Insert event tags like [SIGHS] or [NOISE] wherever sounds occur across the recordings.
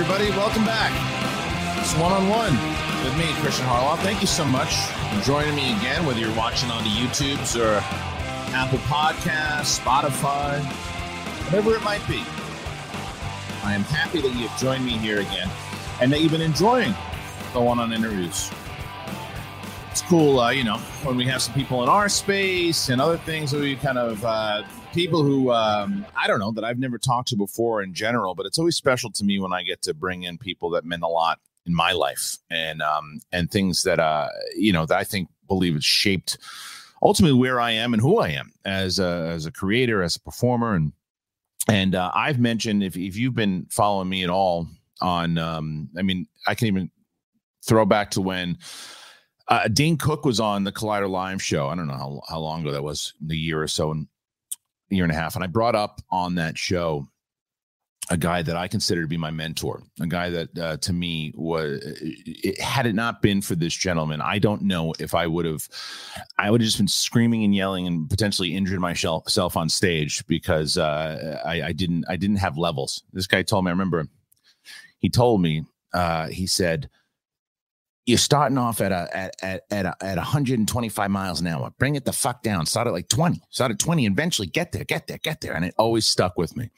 everybody. Welcome back. It's one on one with me, Kristian Harloff. Thank you so much for joining me again, whether you're watching on the YouTubes or Apple Podcasts, Spotify, whatever it might be. I am happy that you've joined me here again and that you've been enjoying the one on interviews. It's cool, uh, you know, when we have some people in our space and other things that we kind of uh, people who um, I don't know that I've never talked to before in general, but it's always special to me when I get to bring in people that meant a lot in my life and um, and things that uh, you know that I think believe it's shaped ultimately where I am and who I am as a, as a creator, as a performer, and and uh, I've mentioned if if you've been following me at all on, um, I mean, I can even throw back to when. Uh, Dane Cook was on the Collider Live show. I don't know how, how long ago that was, the year or so, and year and a half. And I brought up on that show a guy that I consider to be my mentor, a guy that uh, to me was, it, had it not been for this gentleman, I don't know if I would have, I would have just been screaming and yelling and potentially injured myself on stage because uh, I, I, didn't, I didn't have levels. This guy told me, I remember he told me, uh, he said, you're starting off at a at at at, a, at 125 miles an hour. Bring it the fuck down. Start at like 20. Start at 20. Eventually get there, get there, get there. And it always stuck with me.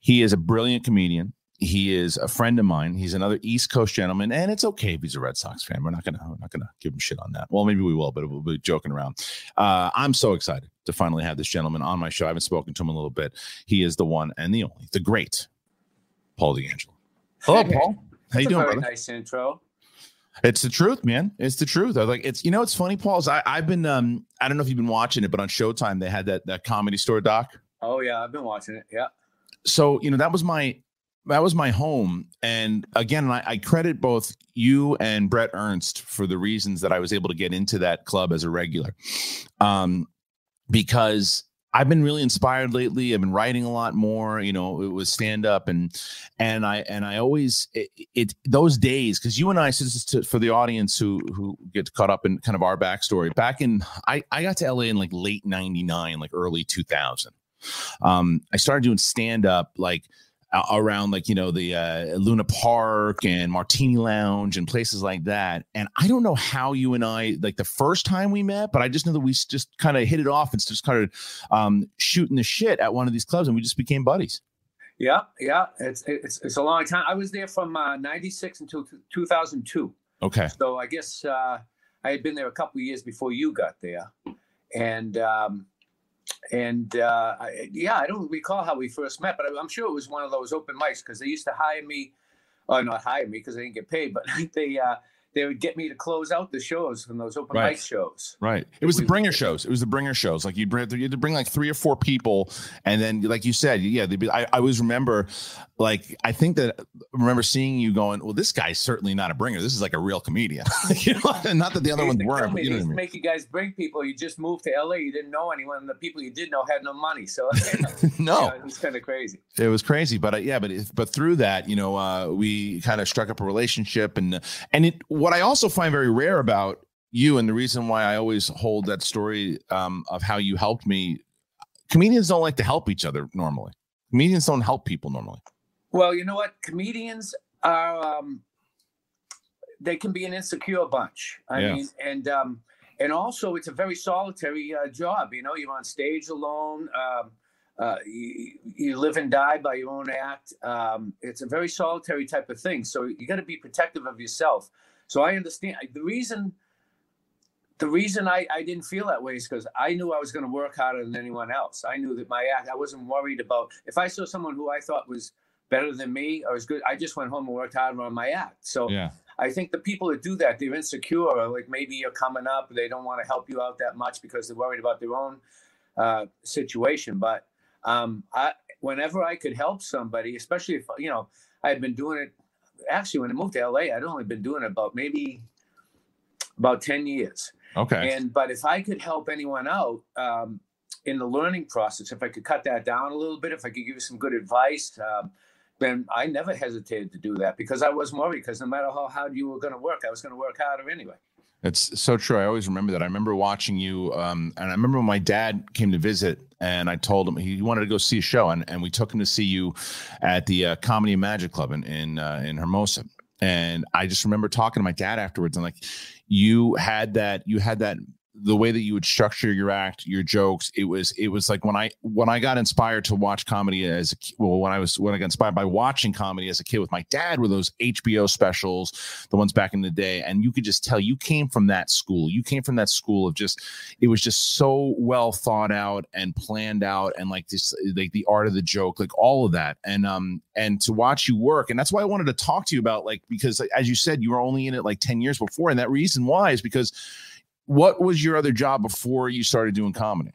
He is a brilliant comedian. He is a friend of mine. He's another East Coast gentleman, and it's okay if he's a Red Sox fan. We're not gonna we're not gonna give him shit on that. Well, maybe we will, but we'll be joking around. Uh, I'm so excited to finally have this gentleman on my show. I haven't spoken to him a little bit. He is the one and the only, the great Paul D'Angelo. Hello, Paul. How you doing, very brother? Nice intro. It's the truth, man. It's the truth. I was like it's you know it's funny, Paul's I, I've been um I don't know if you've been watching it, but on Showtime they had that that comedy store doc. Oh yeah, I've been watching it. Yeah. So, you know, that was my that was my home. And again, I, I credit both you and Brett Ernst for the reasons that I was able to get into that club as a regular. Um, because I've been really inspired lately. I've been writing a lot more. You know, it was stand up and and I and I always it, it those days because you and I, so this is to, for the audience who who get caught up in kind of our backstory. Back in I I got to LA in like late '99, like early 2000. Um, I started doing stand up like around like you know the uh, Luna Park and Martini Lounge and places like that. And I don't know how you and I like the first time we met, but I just know that we just kind of hit it off and just kind of um, shooting the shit at one of these clubs, and we just became buddies. Yeah, yeah, it's it's it's a long time. I was there from uh, '96 until 2002. Okay. So I guess uh, I had been there a couple years before you got there, and um, and uh, I, yeah, I don't recall how we first met, but I'm sure it was one of those open mics because they used to hire me, or not hire me because I didn't get paid, but [LAUGHS] they uh, they would get me to close out the shows from those open Right. mic shows. Right. It was the bringer shows. It was the bringer shows. Like you'd bring, you had to bring like three or four people, and then like you said, yeah, they'd be. I, I always remember, like I think that I remember seeing you going, well, this guy's certainly not a bringer. This is like a real comedian. [LAUGHS] you know, [LAUGHS] not that the other ones weren't. But you know what I mean? make you guys bring people. You just moved to LA. You didn't know anyone. The people you did know had no money. So [LAUGHS] No. yeah, it was kind of crazy. it was crazy but uh, yeah but if, but through that you know uh, we kind of struck up a relationship and and it what i also find very rare about you and the reason why i always hold that story um, of how you helped me comedians don't like to help each other normally comedians don't help people normally Well, you know what? Comedians are um, they can be an insecure bunch. I Yeah. mean, and um, and also it's a very solitary uh, job. You know, you're on stage alone. Um, uh, you, you live and die by your own act. Um, it's a very solitary type of thing. So you got to be protective of yourself. So I understand the reason. The reason I, I didn't feel that way is because I knew I was going to work harder than anyone else. I knew that my act, I wasn't worried about if I saw someone who I thought was better than me or was good, I just went home and worked harder on my act. So yeah I think the people that do that, they're insecure, or like maybe you're coming up, they don't want to help you out that much because they're worried about their own uh, situation. But um, I, whenever I could help somebody, especially if you know I had been doing it. Actually, when I moved to LA, I'd only been doing it about maybe about ten years. okay And but if I could help anyone out um, in the learning process, if I could cut that down a little bit, if I could give you some good advice, um, then I never hesitated to do that because I wasn't worried. Because no matter how hard you were going to work, I was going to work harder anyway. It's so true. I always remember that. I remember watching you, um, and I remember when my dad came to visit, and I told him he wanted to go see a show, and, and we took him to see you at the uh, Comedy and Magic Club in in, uh, in Hermosa. And I just remember talking to my dad afterwards, and like, you had that, you had that the way that you would structure your act, your jokes, it was it was like when I when I got inspired to watch comedy as a, well when I was when I got inspired by watching comedy as a kid with my dad were those HBO specials, the ones back in the day, and you could just tell you came from that school. You came from that school of just it was just so well thought out and planned out and like this like the art of the joke, like all of that. And um and to watch you work, and that's why I wanted to talk to you about like because as you said, you were only in it like 10 years before, and that reason why is because what was your other job before you started doing comedy?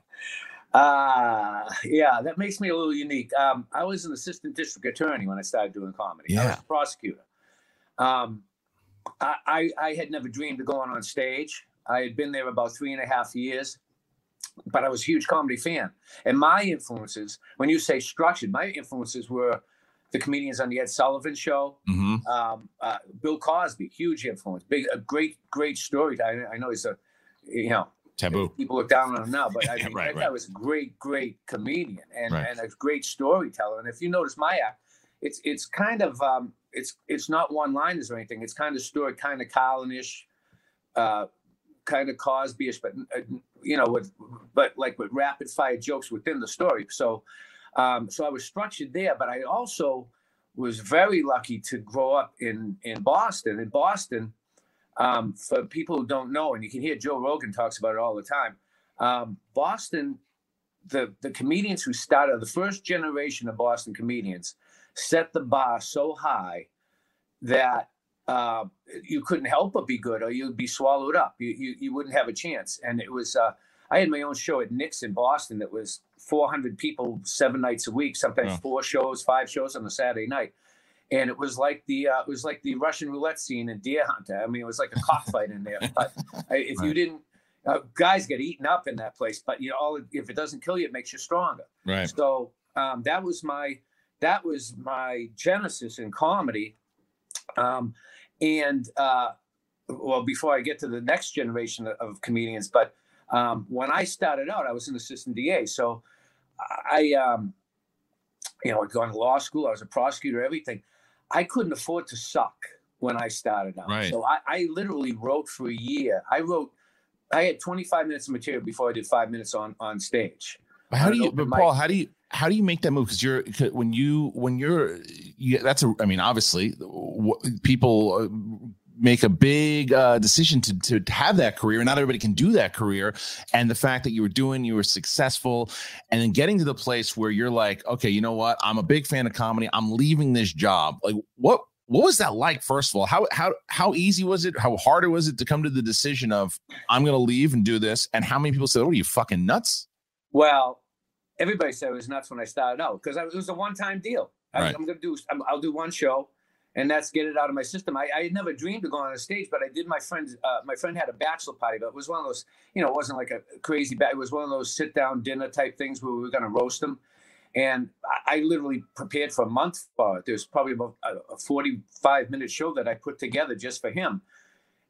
Uh, yeah, that makes me a little unique. Um, I was an assistant district attorney when I started doing comedy. Yeah. I was a prosecutor. Um, I, I, I had never dreamed of going on stage. I had been there about three and a half years, but I was a huge comedy fan. And my influences, when you say structured, my influences were the comedians on the Ed Sullivan Show, mm-hmm. um, uh, Bill Cosby, huge influence, big, a great, great story. I, I know he's a you know, taboo. People look down on him now, but [LAUGHS] I mean, right, that right. guy was a great, great comedian and, right. and a great storyteller. And if you notice my act, it's it's kind of um, it's it's not one liners or anything. It's kind of story, kind of Carlin-ish, uh, kind of Cosby-ish, but uh, you know, with but like with rapid fire jokes within the story. So, um, so I was structured there, but I also was very lucky to grow up in in Boston. In Boston, um, for people who don't know, and you can hear Joe Rogan talks about it all the time. Um, Boston, the the comedians who started the first generation of Boston comedians set the bar so high that uh, you couldn't help but be good, or you'd be swallowed up. You you, you wouldn't have a chance. And it was uh, I had my own show at Nick's in Boston that was 400 people seven nights a week, sometimes Yeah. four shows, five shows on a Saturday night and it was like the uh, it was like the Russian roulette scene in Deer Hunter. I mean, it was like a cockfight in there. But [LAUGHS] I- if you didn't, uh, guys get eaten up in that place. But you know, all if it doesn't kill you, it makes you stronger. Right. So um, that was my that was my genesis in comedy. Um, and uh, well, before I get to the next generation of, of comedians, but um, when I started out, I was an assistant DA. So I, um, you know, I'd gone to law school. I was a prosecutor, everything. I couldn't afford to suck when I started out. Right. So I, I literally wrote for a year. I wrote, I had 25 minutes of material before I did five minutes on on stage. But how do you, but mic. Paul, how do you, how do you make that move? Because you're when you when you're, you, that's a. I mean, obviously, w- people uh, make a big uh, decision to to have that career, and not everybody can do that career. And the fact that you were doing, you were successful, and then getting to the place where you're like, okay, you know what? I'm a big fan of comedy. I'm leaving this job. Like, what? What was that like? First of all, how how how easy was it? How hard was it to come to the decision of I'm going to leave and do this? And how many people said, "Oh, are you fucking nuts?" Well, everybody said it was nuts when I started out because it was a one-time deal. I, Right. I'm gonna do. I'm, I'll do one show, and that's get it out of my system. I, I had never dreamed of going on a stage, but I did. My friend's. Uh, my friend had a bachelor party, but it was one of those. You know, it wasn't like a crazy. Ba- it was one of those sit-down dinner type things where we were gonna roast them. And I, I literally prepared for a month for it. There's probably about a, a 45 minute show that I put together just for him.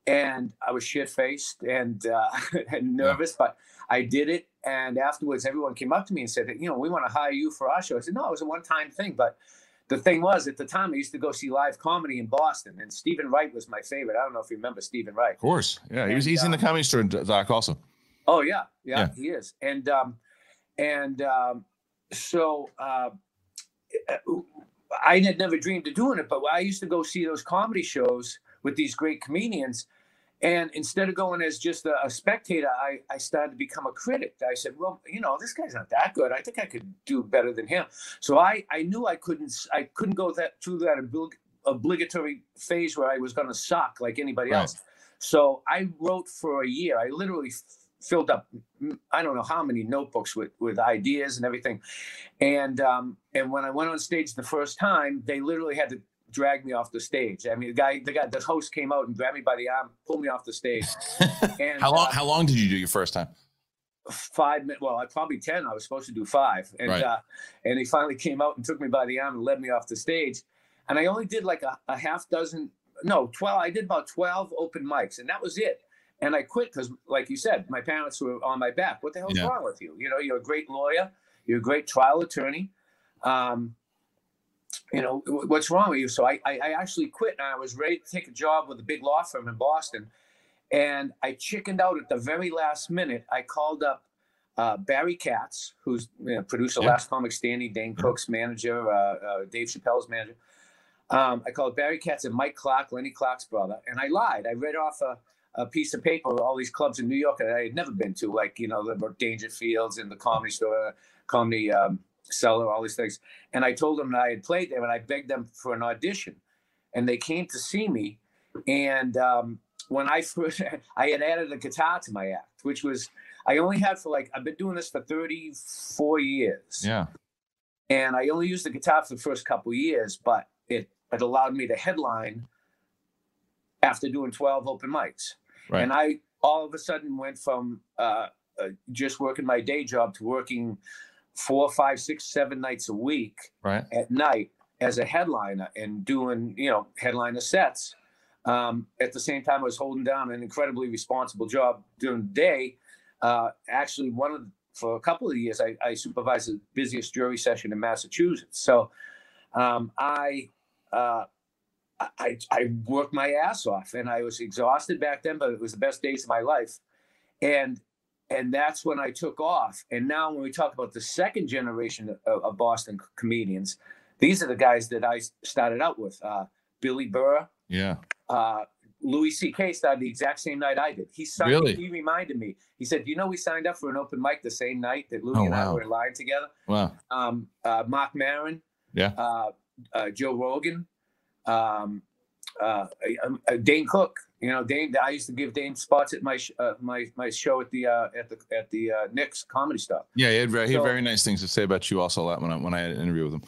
And I was shit faced and, uh, [LAUGHS] and nervous, but I did it. And afterwards, everyone came up to me and said, you know, we want to hire you for our show. I said, no, it was a one time thing. But the thing was, at the time, I used to go see live comedy in Boston, and Steven Wright was my favorite. I don't know if you remember Steven Wright. Of course, yeah. He was. He's in the uh, comedy store, Doc. Also, Oh yeah, yeah, Yeah. he is. And um, and um, so uh, I had never dreamed of doing it, but I used to go see those comedy shows with these great comedians. And instead of going as just a, a spectator, I, I started to become a critic. I said, well, you know, this guy's not that good. I think I could do better than him. So I, I knew I couldn't I couldn't go that through that oblig- obligatory phase where I was going to suck like anybody Right. else. So I wrote for a year. I literally f- filled up mm, I don't know how many notebooks with with ideas and everything. And um, and when I went on stage the first time, they literally had to drag me off the stage. I mean, the guy, the guy, the host came out and grabbed me by the arm, pulled me off the stage. [LAUGHS] And how long? uh, How long did you do your first time? five minutes. Well, I probably ten. I was supposed to do five, and Right. uh, and he finally came out and took me by the arm and led me off the stage. And I only did like a, a half dozen, no, twelve. I did about twelve open mics, and that was it. and I quit because, like you said, my parents were on my back. What the hell's yeah. wrong with you? You know, you're a great lawyer, you're a great trial attorney. Um, you know, what's wrong with you? So I, I, I actually quit, and I was ready to take a job with a big law firm in Boston, and I chickened out at the very last minute. I called up uh, Barry Katz, who's you know, producer yeah. Last Comic Standing, Dane Cook's manager, uh, uh, Dave Chappelle's manager. Um, I called Barry Katz and Mike Clark, Lenny Clark's brother, and I lied. I read off a, a piece of paper with all these clubs in New York that I had never been to, like you know the Dangerfields and the Comedy Store, Comedy um, Cellar, all these things. And I told them that I had played there, and I begged them for an audition, and they came to see me. And um, when I first, [LAUGHS] I had added a guitar to my act, which was I only had for like I've been doing this for 34 years. Yeah. And I only used the guitar for the first couple years, but it it allowed me to headline after doing 12 open mics. Right. And I all of a sudden went from uh, uh, just working my day job to working four, five, six, seven nights a week right. at night as a headliner and doing, you know, headliner sets. Um, at the same time, I was holding down an incredibly responsible job during the day. Uh, actually, one of the, for a couple of years, I, I, supervised the busiest jury session in Massachusetts. So um, I, uh, I I worked my ass off, and I was exhausted back then, but it was the best days of my life. And and that's when I took off. And now, when we talk about the second generation of, of Boston comedians, these are the guys that I started out with: uh, Billy Burr, yeah, uh, Louis C.K. started the exact same night I did. He signed, really? he reminded me. He said, "You know, we signed up for an open mic the same night that Louis oh, and wow. I were in line together." Wow. Um, uh, Marc Maron, yeah, uh, uh, Joe Rogan, um, uh, uh, Dane Cook. You know, Dane. I used to give Dane spots at my uh, my my show at the uh, at the at the uh, Nick's Comedy Stop. Yeah, he had, very, he had very nice things to say about you also a lot when I when I had an interview with him.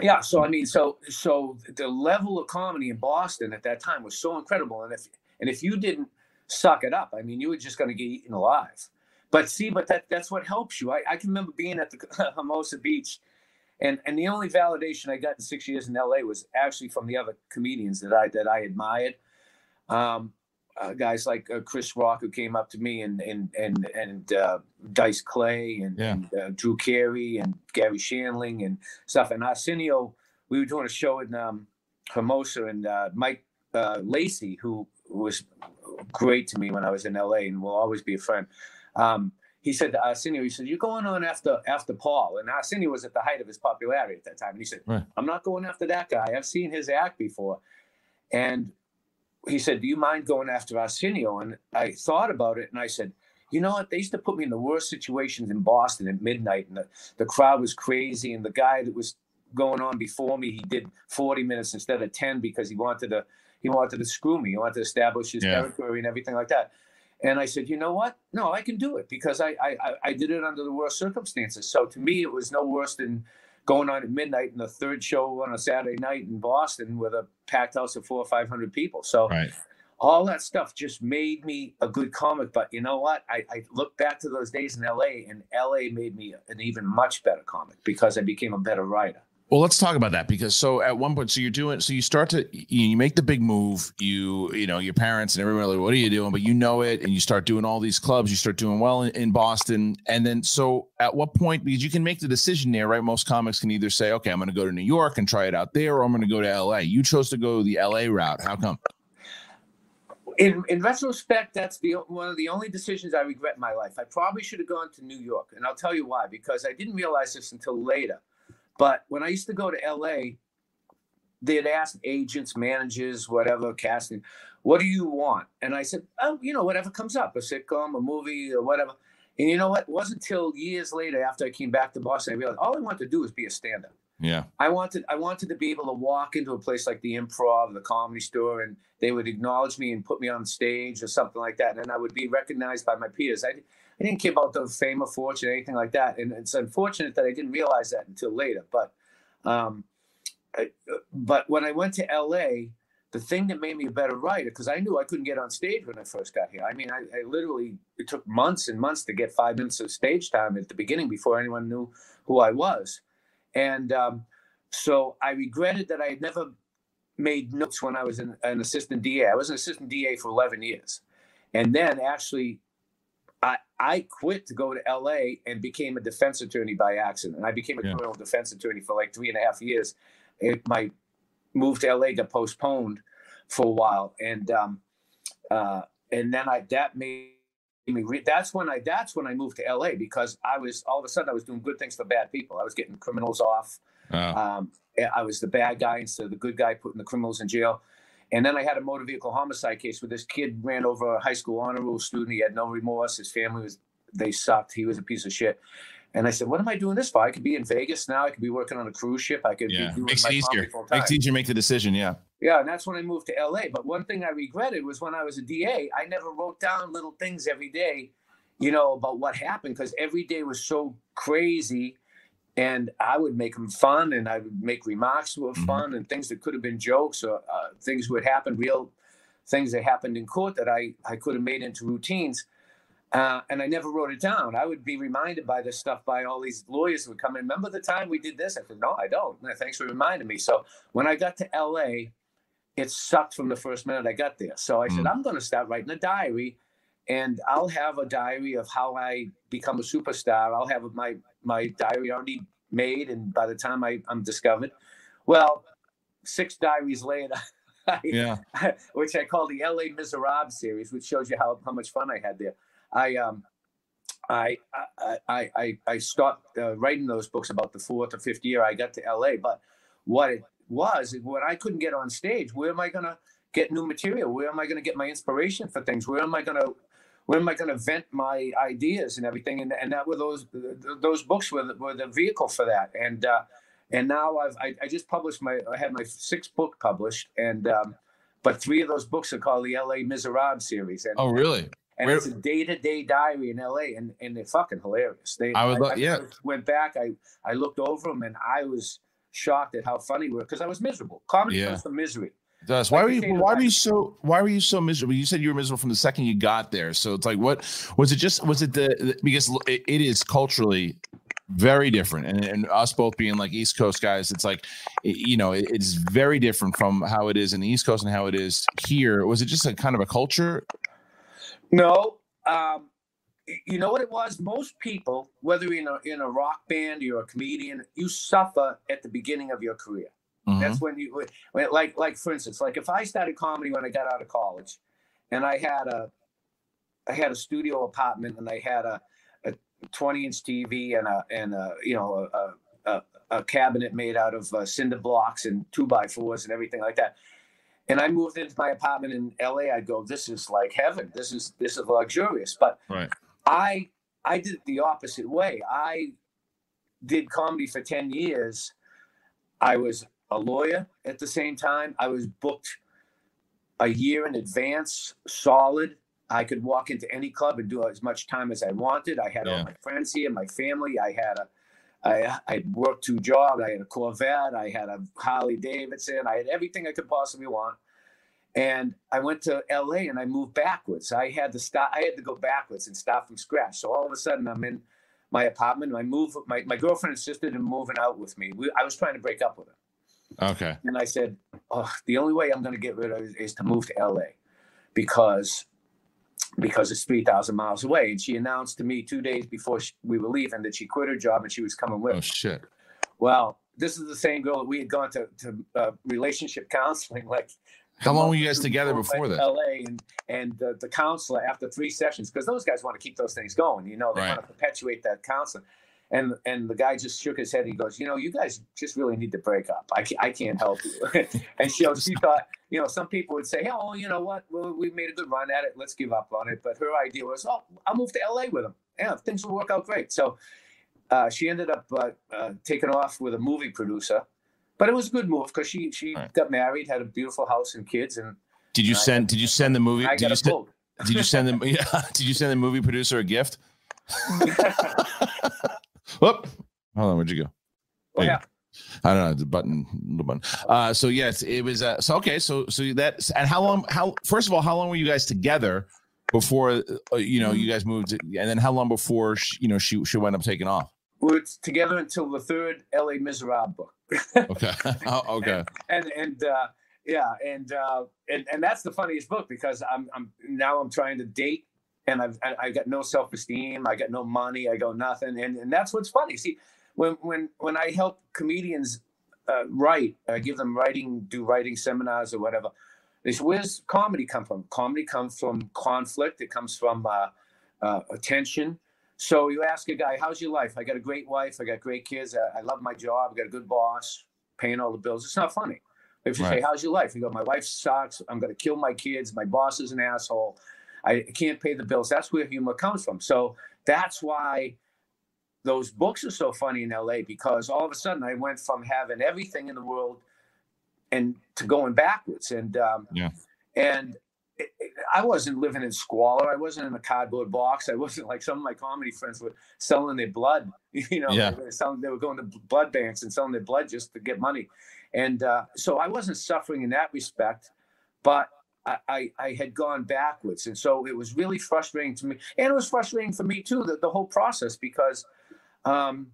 Yeah, so I mean, so so the level of comedy in Boston at that time was so incredible, and if and if you didn't suck it up, I mean, you were just going to get eaten alive. But see, but that that's what helps you. I, I can remember being at the [LAUGHS] Hermosa Beach and and the only validation I got in six years in LA was actually from the other comedians that I that I admired. Um, uh, guys like uh, Chris Rock who came up to me and and and and uh, Dice Clay and, yeah. and uh, Drew Carey and Garry Shandling and stuff. And Arsenio, we were doing a show in um, Hermosa and uh, Mike uh, Lacey, who was great to me when I was in LA and will always be a friend. Um, he said to Arsenio, he said, You're going on after after Paul. And Arsenio was at the height of his popularity at that time. And he said, right. I'm not going after that guy. I've seen his act before. And he said, Do you mind going after Arsenio? And I thought about it and I said, you know what? They used to put me in the worst situations in Boston at midnight, and the, the crowd was crazy. And the guy that was going on before me, he did 40 minutes instead of 10 because he wanted to he wanted to screw me. He wanted to establish his yeah. territory and everything like that. And I said, you know what? No, I can do it because I, I I did it under the worst circumstances. So to me, it was no worse than going on at midnight in the third show on a Saturday night in Boston with a packed house of four or five hundred people. So right. all that stuff just made me a good comic. But you know what? I, I look back to those days in LA, and LA made me an even much better comic because I became a better writer. Well, let's talk about that because so at one point, so you're doing, so you start to, you make the big move. You, you know, your parents and everybody, like, what are you doing? But you know it, and you start doing all these clubs. You start doing well in, in Boston, and then so at what point? Because you can make the decision there, right? Most comics can either say, okay, I'm going to go to New York and try it out there, or I'm going to go to L.A. You chose to go the L.A. route. How come? In, in retrospect, that's the one of the only decisions I regret in my life. I probably should have gone to New York, and I'll tell you why. Because I didn't realize this until later but when I used to go to LA, they'd ask agents, managers, whatever, casting, what do you want? And I said, oh, you know, whatever comes up, a sitcom, a movie, or whatever. And you know what? It wasn't until years later after I came back to Boston, I realized all I wanted to do was be a stand-up. Yeah. I wanted I wanted to be able to walk into a place like the improv, the comedy store, and they would acknowledge me and put me on stage or something like that. And I would be recognized by my peers. I, I didn't care about the fame or fortune, or anything like that. And it's unfortunate that I didn't realize that until later. But um, I, but when I went to LA, the thing that made me a better writer, because I knew I couldn't get on stage when I first got here. I mean, I, I, literally, it took months and months to get five minutes of stage time at the beginning before anyone knew who I was. And um, so I regretted that I had never made notes when I was an, an assistant DA. I was an assistant DA for 11 years. and then actually I, I quit to go to LA and became a defense attorney by accident. And I became a yeah. criminal defense attorney for like three and a half years. It, my move to LA got postponed for a while, and um, uh, and then I that made me. Re- that's when I that's when I moved to LA because I was all of a sudden I was doing good things for bad people. I was getting criminals off. Oh. Um, I was the bad guy instead of the good guy putting the criminals in jail. And then I had a motor vehicle homicide case where this kid ran over a high school honor roll student. He had no remorse. His family was, they sucked. He was a piece of shit. And I said, what am I doing this for? I could be in Vegas now. I could be working on a cruise ship. I could yeah. be doing Makes it easier. Makes it easier make the decision. Yeah. Yeah. And that's when I moved to LA. But one thing I regretted was when I was a DA, I never wrote down little things every day, you know, about what happened because every day was so crazy and I would make them fun, and I would make remarks that were mm-hmm. fun, and things that could have been jokes or uh, things would happen, real things that happened in court that I I could have made into routines. Uh, and I never wrote it down. I would be reminded by this stuff by all these lawyers who would come in. Remember the time we did this? I said, no, I don't. Thanks for reminding me. So when I got to LA, it sucked from the first minute I got there. So I mm. said, I'm going to start writing a diary and I'll have a diary of how I become a superstar. I'll have my my diary already made, and by the time I, I'm discovered, well, six diaries later, [LAUGHS] I, yeah, [LAUGHS] which I call the L.A. Miserable series, which shows you how how much fun I had there. I um. I I I I stopped uh, writing those books about the fourth or fifth year I got to LA. But what it was when I couldn't get on stage, where am I gonna get new material? Where am I gonna get my inspiration for things? Where am I gonna where am I going to vent my ideas and everything? And, and that were those those books were the, were the vehicle for that. And uh, and now I've I, I, just published my I had my sixth book published, and um, but three of those books are called the L.A. Miserable series. And, oh, really? And Where, it's a day-to-day diary in L.A. and, and they're fucking hilarious. They I would I, yeah. went back. I I looked over them and I was shocked at how funny were because I was miserable. Comedy yeah. comes from misery does. Why were you why were you so why were you so miserable? You said you were miserable from the second you got there. So it's like what was it just was it the because it, it is culturally very different and, and us both being like east coast guys it's like you know it, it's very different from how it is in the east coast and how it is here was it just a kind of a culture no um you know what it was most people whether you're in a, in a rock band you're a comedian you suffer at the beginning of your career Mm-hmm. That's when you when, like like for instance, like if I started comedy when I got out of college, and I had a I had a studio apartment and I had a, a 20 inch TV and a and a you know a, a, a cabinet made out of uh, cinder blocks and two by fours and everything like that. And I moved into my apartment in LA. I'd go, this is like heaven. This is this is luxurious. But right. I I did it the opposite way. I did comedy for 10 years. I was a lawyer at the same time. I was booked a year in advance, solid. I could walk into any club and do as much time as I wanted. I had yeah. all my friends here, my family. I had a, I, I worked two jobs. I had a Corvette. I had a Harley Davidson. I had everything I could possibly want. And I went to LA and I moved backwards. I had to start. I had to go backwards and start from scratch. So all of a sudden, I'm in my apartment. My move. My, my girlfriend insisted in moving out with me. We, I was trying to break up with her. Okay. And I said, oh, the only way I'm going to get rid of it is to move to LA because because it's 3,000 miles away. And she announced to me two days before she, we were leaving that she quit her job and she was coming with. Oh, shit. Well, this is the same girl that we had gone to, to uh, relationship counseling. [LAUGHS] Like, how long were you guys [LAUGHS] together before that? LA and and the, the counselor after three sessions because those guys want to keep those things going. You know, they right. want to perpetuate that counseling. And and the guy just shook his head. He goes, you know, you guys just really need to break up. I can't, I can't help you. [LAUGHS] and she, she thought, you know, some people would say, oh, you know what? Well, we made a good run at it. Let's give up on it. But her idea was, oh, I'll move to LA with him. Yeah, things will work out great. So uh, she ended up uh, uh, taking off with a movie producer. But it was a good move because she she right. got married, had a beautiful house and kids. And did you send? Did you send the movie? I did got you Did you send them? [LAUGHS] Yeah. Did you send the movie producer a gift? [LAUGHS] Whoop. Hold on, where'd you go? Oh, yeah. I don't know the button, the button. Uh, so yes, it was. Uh, so okay, so so that and how long? How first of all, how long were you guys together before uh, you know you guys moved? And then how long before she, you know she she wound up taking off? We were together until the third L.A. Miserable book. [LAUGHS] okay. [LAUGHS] Oh, okay. And and, and uh, yeah, and uh, and and that's the funniest book because I'm I'm now I'm trying to date and I've I got no self esteem, I got no money, I got nothing, and and that's what's funny. See, when when when I help comedians uh, write, I give them writing, do writing seminars or whatever. They say, "Where's comedy come from? Comedy comes from conflict. It comes from uh, uh, attention." So you ask a guy, "How's your life?" I got a great wife. I got great kids. I, I love my job. I got a good boss, paying all the bills. It's not funny. If you right. say, "How's your life?" You go, "My wife sucks. I'm going to kill my kids. My boss is an asshole. I can't pay the bills." That's where humor comes from. So that's why those books are so funny in LA because all of a sudden I went from having everything in the world and to going backwards. And um, yeah, and it, it, I wasn't living in squalor. I wasn't in a cardboard box. I wasn't like some of my comedy friends were selling their blood. [LAUGHS] You know, yeah. they, were selling, they were going to blood banks and selling their blood just to get money. And uh, so I wasn't suffering in that respect, but I, I, had gone backwards. And so it was really frustrating to me. And it was frustrating for me too, the, the whole process, because um,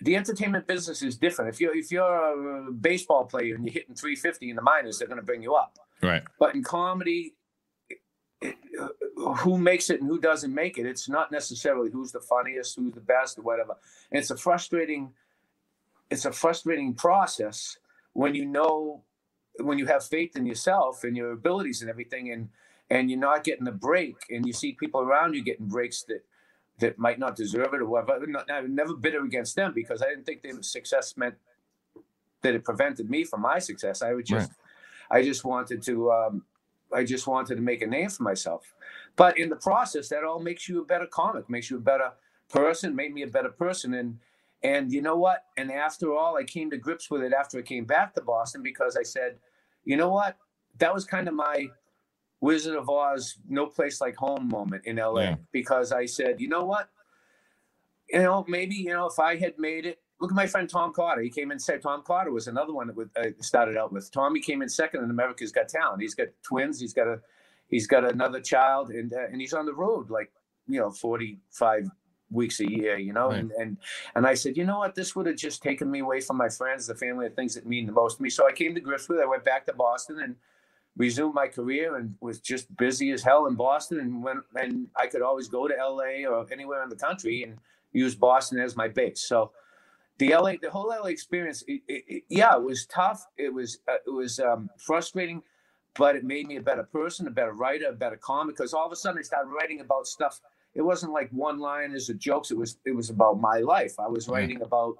the entertainment business is different. If you're if you're a baseball player and you're hitting 350 in the minors, they're going to bring you up. Right. But in comedy, it, uh, who makes it and who doesn't make it, it's not necessarily who's the funniest, who's the best, or whatever. And it's a frustrating, it's a frustrating process when you know, when you have faith in yourself and your abilities and everything, and and you're not getting a break, and you see people around you getting breaks that that might not deserve it or whatever. I'm never bitter against them because I didn't think their success meant that it prevented me from my success. I would just, right. I just wanted to, um, I just wanted to make a name for myself. But in the process, that all makes you a better comic, makes you a better person, made me a better person. And and you know what? And after all, I came to grips with it after I came back to Boston because I said, you know what? That was kind of my Wizard of Oz, no place like home moment in LA yeah. because I said, you know what? You know, maybe, you know, if I had made it, look at my friend Tom Cotter. He came in said Tom Cotter was another one that I started out with. Tommy came in second in America's Got Talent. He's got twins. He's got a, he's got another child and, uh, and he's on the road like, you know, 45 weeks a year, you know, right. and, and, and I said, you know what, this would have just taken me away from my friends, the family, the things that mean the most to me. So I came to grips with it. I went back to Boston and, resumed my career and was just busy as hell in Boston. And when and I could always go to LA or anywhere in the country and use Boston as my base. So the LA, the whole LA experience, it, it, it, yeah, it was tough. It was uh, it was um, frustrating, but it made me a better person, a better writer, a better comic. Because all of a sudden I started writing about stuff. It wasn't like one liners or jokes. It was it was about my life. I was writing about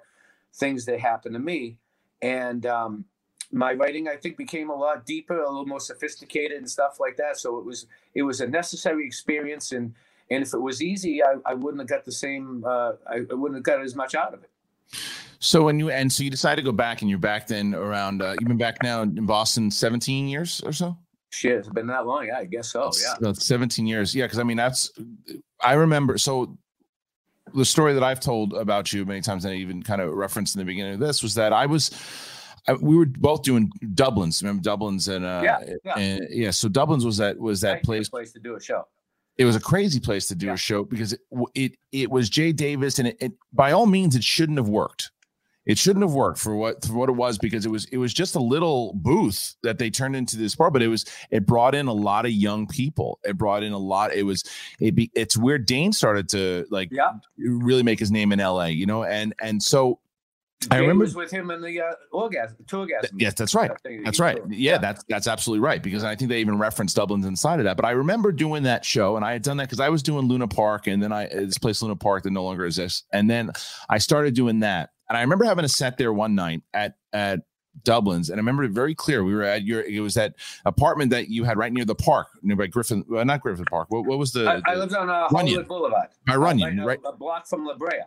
things that happened to me, and um, my writing I think became a lot deeper, a little more sophisticated and stuff like that. So it was it was a necessary experience, and and if it was easy, I, I wouldn't have got the same. Uh, I, I wouldn't have got as much out of it. So when you and so you decided to go back, and you're back then around. Uh, you've been back now in Boston 17 years or so. Shit, it's been that long. Yeah, I guess so. Yeah, about 17 years. Yeah, because I mean that's. I remember so. The story that I've told about you many times, and I even kind of referenced in the beginning of this, was that I was we were both doing Dublin's. Remember Dublin's and uh, yeah, yeah. And, yeah. So Dublin's was that was that place place to do a show. It was a crazy place to do yeah. a show because it, it it was Jay Davis and it, it by all means it shouldn't have worked. It shouldn't have worked for what for what it was because it was it was just a little booth that they turned into this bar, but it was it brought in a lot of young people. It brought in a lot. It was it be it's where Dane started to like yeah. really make his name in LA, you know, and and so I remember was with him in the uh, orgasm, two orgasms. Yes, that's right. That's right. Yeah, yeah, that's that's absolutely right. Because I think they even referenced Dublin's inside of that. But I remember doing that show, and I had done that because I was doing Luna Park, and then I this place Luna Park that no longer exists, and then I started doing that. And I remember having a set there one night at at Dublin's, and I remember it very clear. We were at your it was that apartment that you had right near the park, nearby Griffin, well, not Griffin Park. What, what was the? I, the, I lived on uh, Hollywood Boulevard. By Runyon, right, right? A block from La Brea.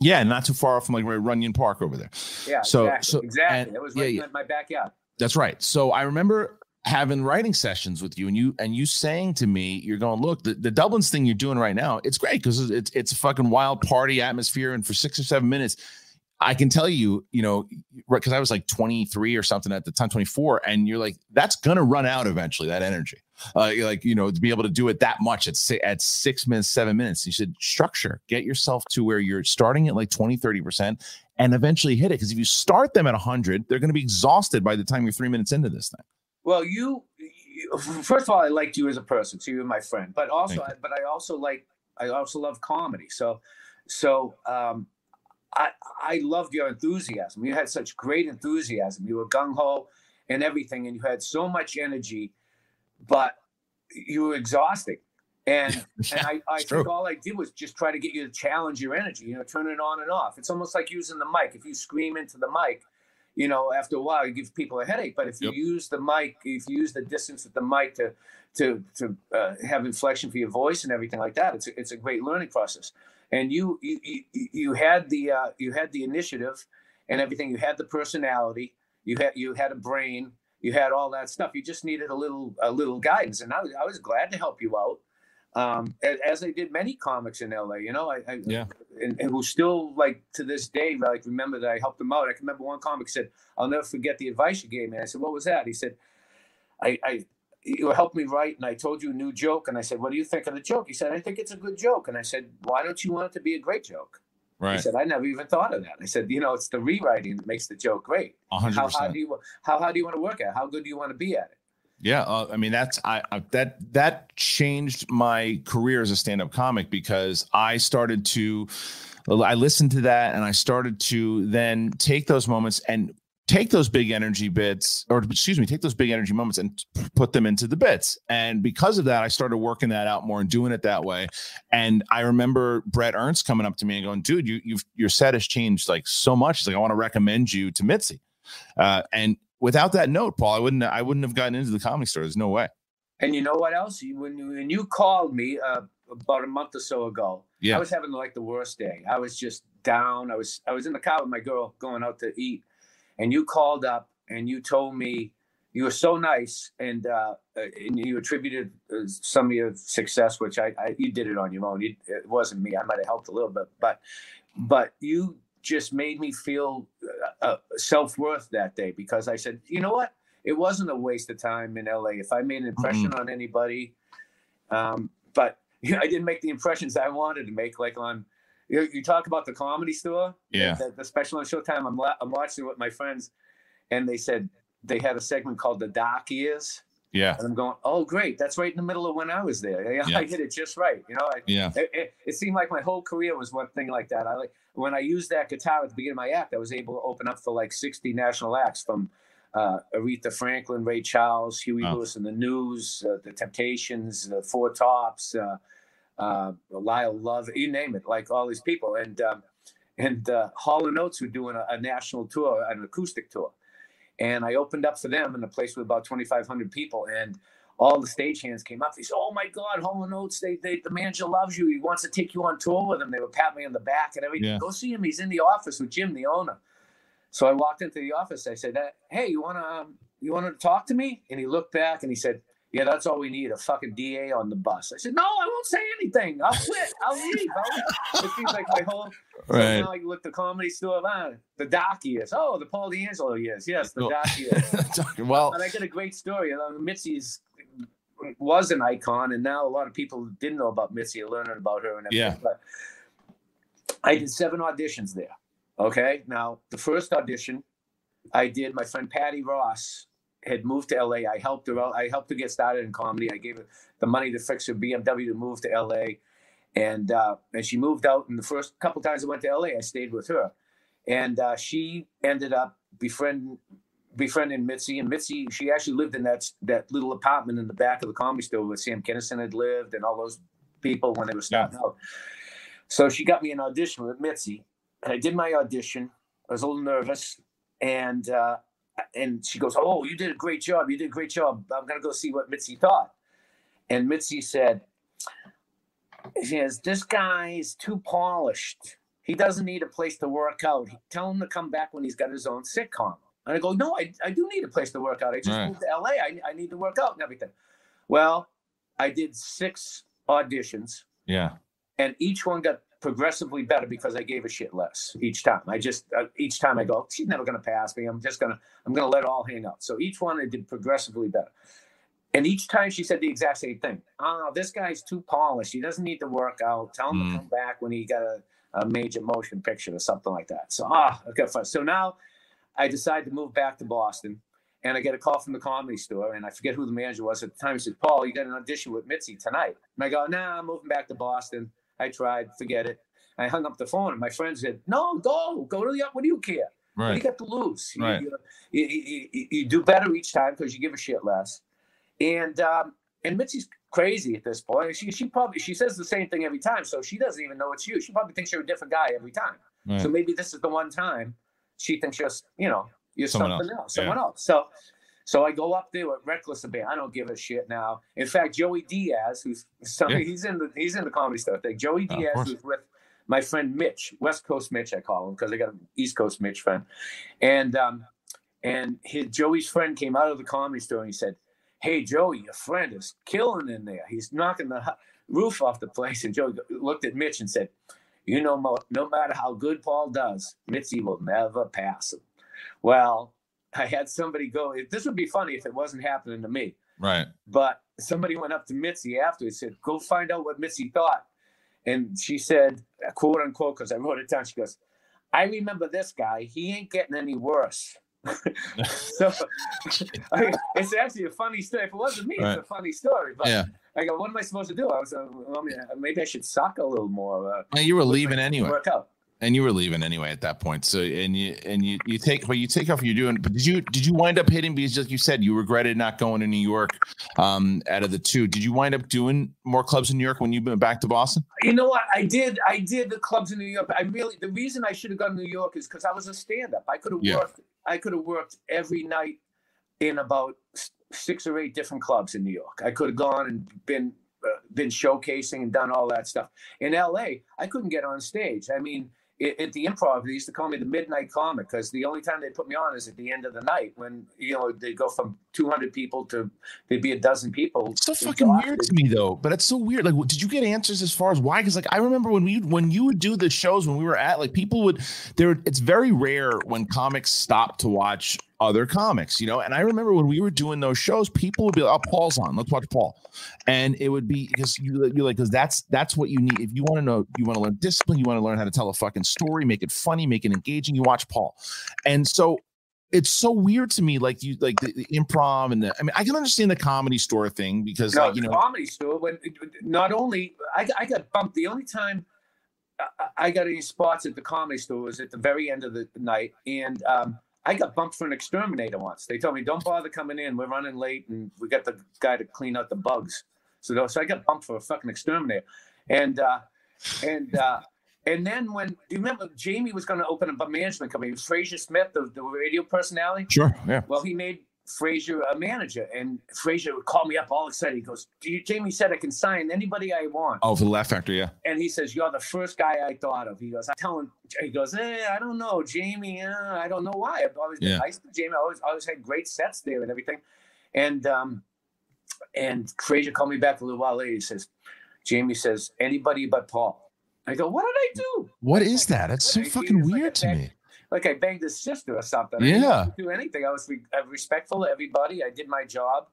Yeah, not too far from like Runyon Park over there. Yeah, so exactly. so exactly. it was right yeah, yeah. in my backyard. That's right. So I remember having writing sessions with you and you and you saying to me, you're going, look, the, the Dublin's thing you're doing right now, it's great because it's it's a fucking wild party atmosphere. And for six or seven minutes, I can tell you, you know, because I was like 23 or something at the time, 24, and you're like, that's gonna run out eventually, that energy. Uh, like, you know, to be able to do it that much at six, at six minutes, seven minutes. You should structure, get yourself to where you're starting at like 20, 30%, and eventually hit it. Because if you start them at 100, they're going to be exhausted by the time you're three minutes into this thing. Well, you, you, first of all, I liked you as a person, so you were my friend. But also, I, but I also like, I also love comedy. So, so um, I I loved your enthusiasm. You had such great enthusiasm. You were gung ho and everything, and you had so much energy, but you were exhausting. And [LAUGHS] and I, I think all I did was just try to get you to challenge your energy, you know, turn it on and off. It's almost like using the mic. If you scream into the mic, you know, after a while, it gives people a headache. But if you use the mic, if you use the distance with the mic to to to uh, have inflection for your voice and everything like that, it's a, it's a great learning process. And you you you, you had the uh, you had the initiative and everything. You had the personality. You had you had a brain. You had all that stuff. You just needed a little a little guidance, and I was I was glad to help you out um, as I did many comics in LA. You know, I, I yeah, and, and who still like to this day like remember that I helped them out. I can remember one comic said, "I'll never forget the advice you gave me." I said, "What was that?" He said, "I." I you helped me write and I told you a new joke and I said, What do you think of the joke? He said, I think it's a good joke. And I said, Why don't you want it to be a great joke? Right. He said, I never even thought of that. I said, you know, it's the rewriting that makes the joke great. 100%. How, how do you how, how do you want to work at it? How good do you want to be at it? Yeah, uh, I mean that's I, I, that that changed my career as a stand-up comic because I started to I listened to that and I started to then take those moments and take those big energy bits or excuse me take those big energy moments and put them into the bits and because of that i started working that out more and doing it that way and i remember brett ernst coming up to me and going dude you you've your set has changed like so much it's like i want to recommend you to mitzi uh, and without that note, Paul, I wouldn't I wouldn't have gotten into the comedy store. There's no way. And you know what else? When you, when you called me uh, about a month or so ago, yeah. I was having like the worst day. I was just down. I was I was in the car with my girl going out to eat, and you called up and you told me you were so nice and uh, and you attributed uh, some of your success, which I, I you did it on your own. You, it wasn't me. I might have helped a little bit, but but you just made me feel uh, uh self worth that day because I said, you know what? It wasn't a waste of time in LA. If I made an impression mm-hmm. on anybody, um, but you know, I didn't make the impressions I wanted to make, like on. You, you talk about the comedy store, yeah, the, the special on Showtime. I'm I'm watching with my friends, and they said they had a segment called the Dark Years. Yeah. And I'm going, oh, great. That's right in the middle of when I was there. Yeah. [LAUGHS] I hit it just right. You know, I, yeah. It, it, it, seemed like my whole career was one thing like that. I like when I used that guitar at the beginning of my act, I was able to open up for like 60 national acts from uh, Aretha Franklin, Ray Charles, Huey oh. Lewis and the News, uh, the Temptations, the Four Tops, uh, uh, Lyle Lovett, you name it, like all these people. And, um, and uh, Hall and Oates were doing a, a national tour, an acoustic tour and I opened up for them in a place with about 2,500 people. And all the stagehands came up. They said, "Oh my God, Hall and Oates! They, they, the manager loves you. He wants to take you on tour with him." They were patting me on the back and everything. Yeah. Go see him. He's in the office with Jim, the owner. So I walked into the office. I said, "Hey, you wanna um, you wanna talk to me?" And he looked back and he said, yeah, that's all we need a fucking DA on the bus. I said, no, I won't say anything. I'll quit. I'll leave. I'll It seems like my whole, right. now I look the comedy store, man, the doc years. Oh, the Paul D'Angelo years. Yes, the doc years. [LAUGHS] well, and I get a great story. You uh, know, Mitzi's was an icon, and now a lot of people didn't know about Mitzi are learning about her and everything. Yeah. But I did seven auditions there. Okay. Now, the first audition I did, my friend Patty Ross had moved to LA. I helped her out. I helped her get started in comedy. I gave her the money to fix her BMW to move to LA. And uh, and she moved out. And the first couple times I went to LA, I stayed with her. And uh, she ended up befriending befriending Mitzi. And Mitzi, she actually lived in that that little apartment in the back of the comedy store where Sam Kinison had lived and all those people when they were starting yeah. out. So she got me an audition with Mitzi. And I did my audition. I was a little nervous. And uh, and she goes, "Oh, you did a great job. You did a great job. I'm gonna go see what Mitzi thought." And Mitzi said, "She says this guy is too polished. He doesn't need a place to work out. Tell him to come back when he's got his own sitcom." And I go, "No, I, I do need a place to work out. I just right. moved to LA. I, I need to work out and everything." Well, I did six auditions. Yeah. And each one got progressively better because I gave a shit less each time. I just uh, each time I go, she's never going to pass me. I'm just gonna I'm gonna let it all hang out. So each one I did progressively better. And each time she said the exact same thing. Oh, this guy's too polished. He doesn't need to work out. Tell him mm. to come back when he got a, a major motion picture or something like that. So ah, okay, fine. So now I decided to move back to Boston. and I get a call from the comedy store, and I forget who the manager was at the time. He said, "Paul, you got an audition with Mitzi tonight." And I go, "Nah, I'm moving back to Boston. I tried, forget it." I hung up the phone, and my friend said, "No, go, go to the. What do you care? What do you got to lose? You- Right. You, you, you, you, do better each time because you give a shit less." And um, and Mitzi's crazy at this point. She she probably she says the same thing every time, so she doesn't even know it's you. She probably thinks you're a different guy every time. Right. So maybe this is the one time she thinks you're, you know, you're Someone something else, else, someone else. So, so I go up there with reckless abandon. I don't give a shit now. In fact, Joey Diaz, who's so Yeah. he's in the he's in the comedy stuff thing. Joey Diaz course. was with my friend Mitch, West Coast Mitch, I call him because I got an East Coast Mitch friend, and um, and his Joey's friend came out of the comedy store and he said, "Hey Joey, your friend is killing in there. He's knocking the roof off the place." And Joey looked at Mitch and said, "You know, no matter how good Paul does, Mitzi will never pass him." Well, I had somebody go. This would be funny if it wasn't happening to me. Right. But somebody went up to Mitzi afterwards and said, Go find out what Mitzi thought. And she said, quote unquote, because I wrote it down, she goes, I remember this guy. He ain't getting any worse. [LAUGHS] so [LAUGHS] I, it's actually a funny story. If it wasn't me, Right. it's a funny story. But Yeah. I go, what am I supposed to do? I was, uh, well, maybe I should suck a little more. Uh, Well, you were leaving anyway. Work out. And you were leaving anyway at that point. So and you and you you take but you take off. You're doing. But did you did you wind up hitting because like you said you regretted not going to New York? Um, out of the two, did you wind up doing more clubs in New York when you went back to Boston? You know what? I did. I did the clubs in New York. I really. The reason I should have gone to New York is because I was a stand-up. I could have Yeah. worked. I could have worked every night in about six or eight different clubs in New York. I could have gone and been uh, been showcasing and done all that stuff. In L.A., I couldn't get on stage. I mean, at the Improv, they used to call me the Midnight Comic because the only time they put me on is at the end of the night when you know they go from 200 people to there'd be a dozen people. It's so fucking weird to me though. But it's so weird. Like, did you get answers as far as why? Because like I remember when we when you would do the shows when we were at like people would there. It's very rare when comics stop to watch other comics, you know. And I remember when we were doing those shows, people would be like, "Oh, Paul's on. Let's watch Paul," and it would be because you you like because that's that's what you need if you want to know you want to learn discipline, you want to learn how to tell a fucking story, make it funny, make it engaging. You watch Paul, and so it's so weird to me like you like the, the improv and the i mean i can understand the comedy store thing because no, like you know comedy store. When not only I, I got bumped. The only time I- I got any spots at the comedy store was at the very end of the night, and um, I got bumped for an exterminator once. They told me, "Don't bother coming in. We're running late, and we got the guy to clean out the bugs." So, so I got bumped for a fucking exterminator, and uh, and uh, and then when do you remember Jamie was going to open up a management company? Frazier Smith, the, the radio personality. sure yeah Well, he made Frazier a manager, and Frazier would call me up all excited. He goes, "Do you- "Jamie said I can sign anybody I want," oh for the Laugh Factory yeah and he says, "You're the first guy I thought of." He goes, "I tell him." He goes, "Eh, I don't know, Jamie. Uh, I don't know why. I've always been Yeah. nice to Jamie. I always, always had great sets there and everything." And um, and Frazier called me back a little while later. He says, "Jamie says anybody but Paul." I go, "What did I do?" what is that that's so fucking weird to me like I banged his sister or something. I didn't Yeah. do anything. I was re- respectful to everybody. I did my job,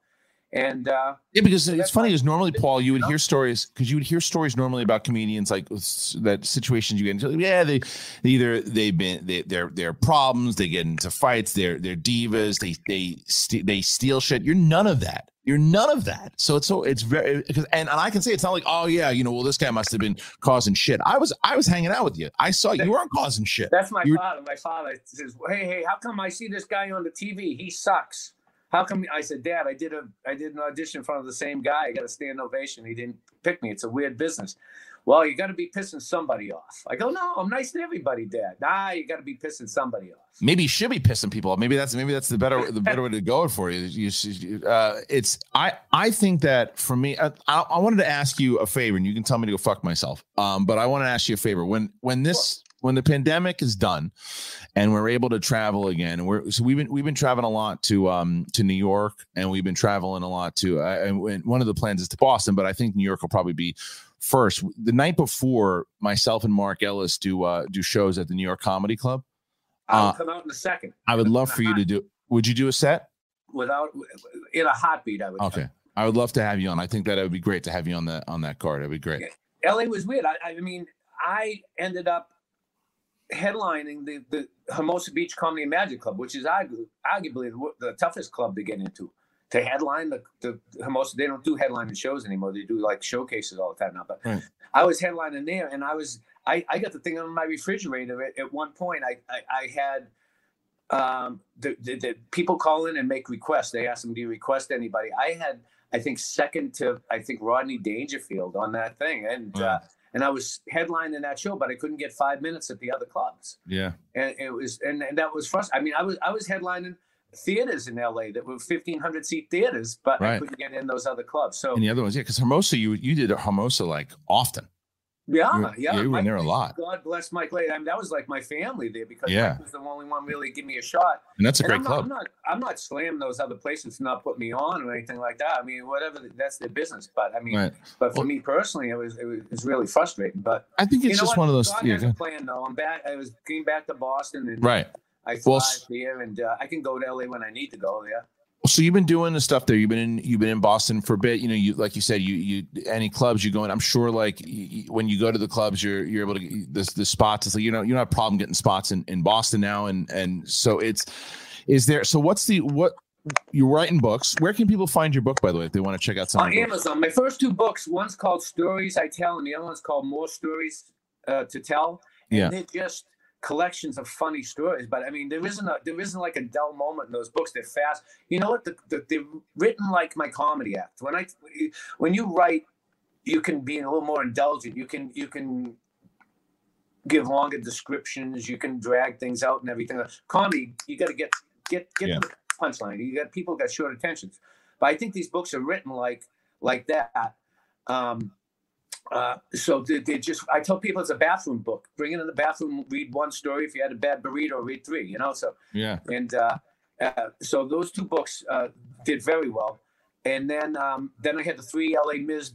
and uh, yeah because it's funny because normally paul you would hear stories because you would hear stories normally about comedians like that situations you get into yeah they either they've been they, they're they're problems they get into fights they're they're divas they they st- they steal shit you're none of that you're none of that. So it's so it's very because and, and I can say it's not like oh yeah you know well this guy must have been causing shit. I was I was hanging out with you. I saw you weren't causing shit. that's my You're- father. My father says, "Hey, hey, how come I see this guy on the TV? He sucks." How come? I said, Dad, I did a I did an audition in front of the same guy. I got a stand ovation. He didn't pick me. It's a weird business. Well, you got to be pissing somebody off. I go, no, I'm nice to everybody, Dad. Nah, you got to be pissing somebody off. maybe you should be pissing people off. Maybe that's maybe that's the better the better way to go for you. You, should- uh, it's I I think that for me, I, I I wanted to ask you a favor, and you can tell me to go fuck myself. Um, but I want to ask you a favor. When when this when the pandemic is done, and we're able to travel again, and we're so we've been we've been traveling a lot to um to New York, and we've been traveling a lot to. Uh, and and one of the plans is to Boston, but I think New York will probably be first. The night before, myself and Mark Ellis do uh do shows at the New York Comedy Club. I'll Uh, come out in a second. I would love for you to do. Would you do a set? Without in a heartbeat, I would. Okay, I would love to have you on. I think that it would be great to have you on that on that card. It'd be great. LA was weird. I, I mean, I ended up headlining the, the Hermosa Beach Comedy and Magic Club, which is arguably, arguably the, the toughest club to get into. To headline the, the Hermosa, they don't do headlining shows anymore. They do like showcases all the time now. But Right. I was headlining there, and I was I, I got the thing on my refrigerator. At, at one point, I I, I had um, the, the, the people call in and make requests. They ask them, "Do you request anybody?" I had I think second to I think Rodney Dangerfield on that thing, and Wow. uh, and I was headlining that show, but I couldn't get five minutes at the other clubs, Yeah. and it was and, and that was frustrating. I mean, I was I was headlining theaters in LA that were fifteen hundred seat theaters, but I couldn't get in those other clubs. So And the other ones, yeah, because Hermosa, you you did Hermosa like often. yeah, You yeah, you were Mike there a lot. God bless Mike Lacey. I mean, that was like my family there because Yeah. Mike was the only one really give me a shot. And that's a And great I'm club. Not, I'm not. I'm not slamming those other places to not put me on or anything like that. I mean, whatever. That's their business. But I mean, Right. but for Well- me personally, it was it was, it was really frustrating. But I think it's just what? one of those. God Yeah, has go a plan though. I'm back. I was getting back to Boston and right. I fly Well, here and uh, I can go to LA when I need to go there. So you've been doing the stuff there. You've been in you've been in Boston for a bit. You know, you like you said, you you any clubs you go in. I'm sure like y- y- when you go to the clubs, you're you're able to get the the spots. It's like you know you don't have a problem getting spots in in Boston now, and and so it's is there. So what's the what you're writing books? Where can people find your book by the way if they want to check out some? On? Amazon, my first two books. One's called Stories I Tell, and the other one's called More Stories uh, to Tell. And Yeah. they're just collections of funny stories. But I mean, there isn't a there isn't like a dull moment in those books. They're fast. You know what? The, the, they're written like my comedy act. When I when you write, you can be a little more indulgent. You can you can give longer descriptions. You can drag things out and everything. Comedy, you got to get get get Yeah. to the punchline. You got people got short attentions. But I think these books are written like like that. Um, uh, so they, they just I tell people it's a bathroom book. Bring it in the bathroom, read one story. If you had a bad burrito, read three. You know, so Yeah. and uh, uh, so those two books uh, did very well. And then um, then I had the three LA Miz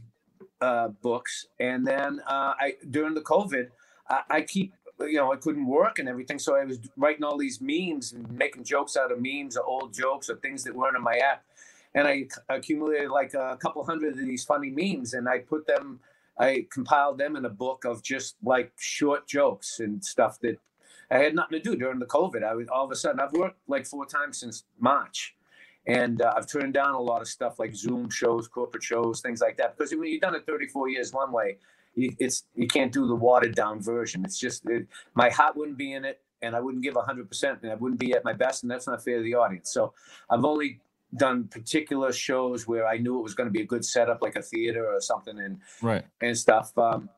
uh, books, and then uh, I during the COVID, I, I keep you know I couldn't work and everything, so I was writing all these memes and making jokes out of memes or old jokes or things that weren't in my act, and I accumulated like a couple hundred of these funny memes, and I put them. I compiled them in a book of just like short jokes and stuff that I had nothing to do during the COVID. I was all of a sudden I've worked like four times since March, and uh, I've turned down a lot of stuff like Zoom shows, corporate shows, things like that. Because when you've done it 34 years one way, you, it's you can't do the watered down version. It's just it, my heart wouldn't be in it, and I wouldn't give 100, percent and I wouldn't be at my best, and that's not fair to the audience. So I've only done particular shows where I knew it was going to be a good setup, like a theater or something, and Right. and stuff. Um,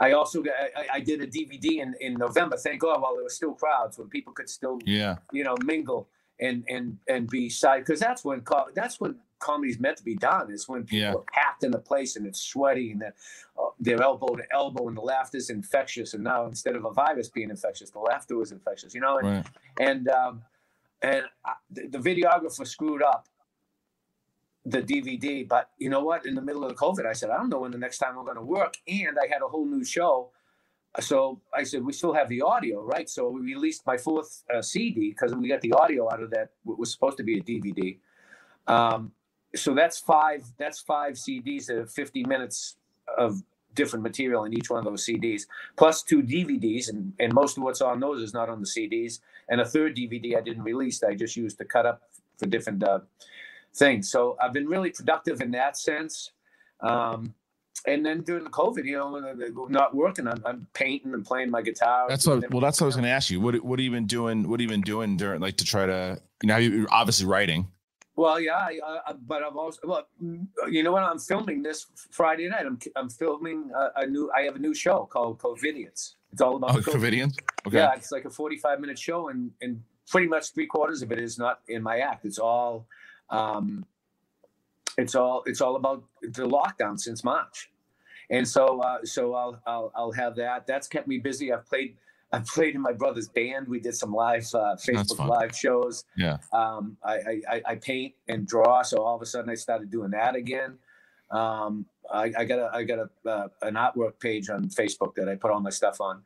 I also got, I, I did a DVD in, in November. Thank God, while there were still crowds, when people could still Yeah. you know mingle and and and be side because that's when co- that's when comedy's meant to be done is when people Yeah. are packed in a place and it's sweaty and they're, uh, they're elbow to elbow and the laughter's infectious and now instead of a virus being infectious the laughter was infectious you know and Right. and um, and I, the, the videographer screwed up the DVD. But you know what? In the middle of the COVID, I said, I don't know when the next time I'm going to work, and I had a whole new show. So I said, we still have the audio, right? So we released my fourth uh, CD because we got the audio out of that. What was supposed to be a DVD. Um, so that's five. That's five CDs of 50 minutes of different material in each one of those CDs, plus two DVDs, and, and most of what's on those is not on the CDs. And a third DVD I didn't release; that I just used to cut up for different uh, things. So I've been really productive in that sense. Um, and then during the COVID, you know, not working, I'm, I'm painting and playing my guitar. That's what. Well, that's what I was going to ask you. What What have you been doing? What have you been doing during like to try to you know you're obviously writing. Well, yeah, I, I, but I'm also well. You know what? I'm filming this Friday night. I'm I'm filming a, a new. I have a new show called COVIDiots. It's all about Oh, COVID. Okay. Yeah, it's like a 45 minute show, and and pretty much three quarters of it is not in my act. It's all, um, it's all it's all about the lockdown since March, and so uh, so I'll, I'll I'll have that. That's kept me busy. I've played I've played in my brother's band. We did some live uh, Facebook live shows. Yeah. Um, I, I I- I paint and draw, so all of a sudden I started doing that again. Um, I, I got a I got a uh, an artwork page on Facebook that I put all my stuff on.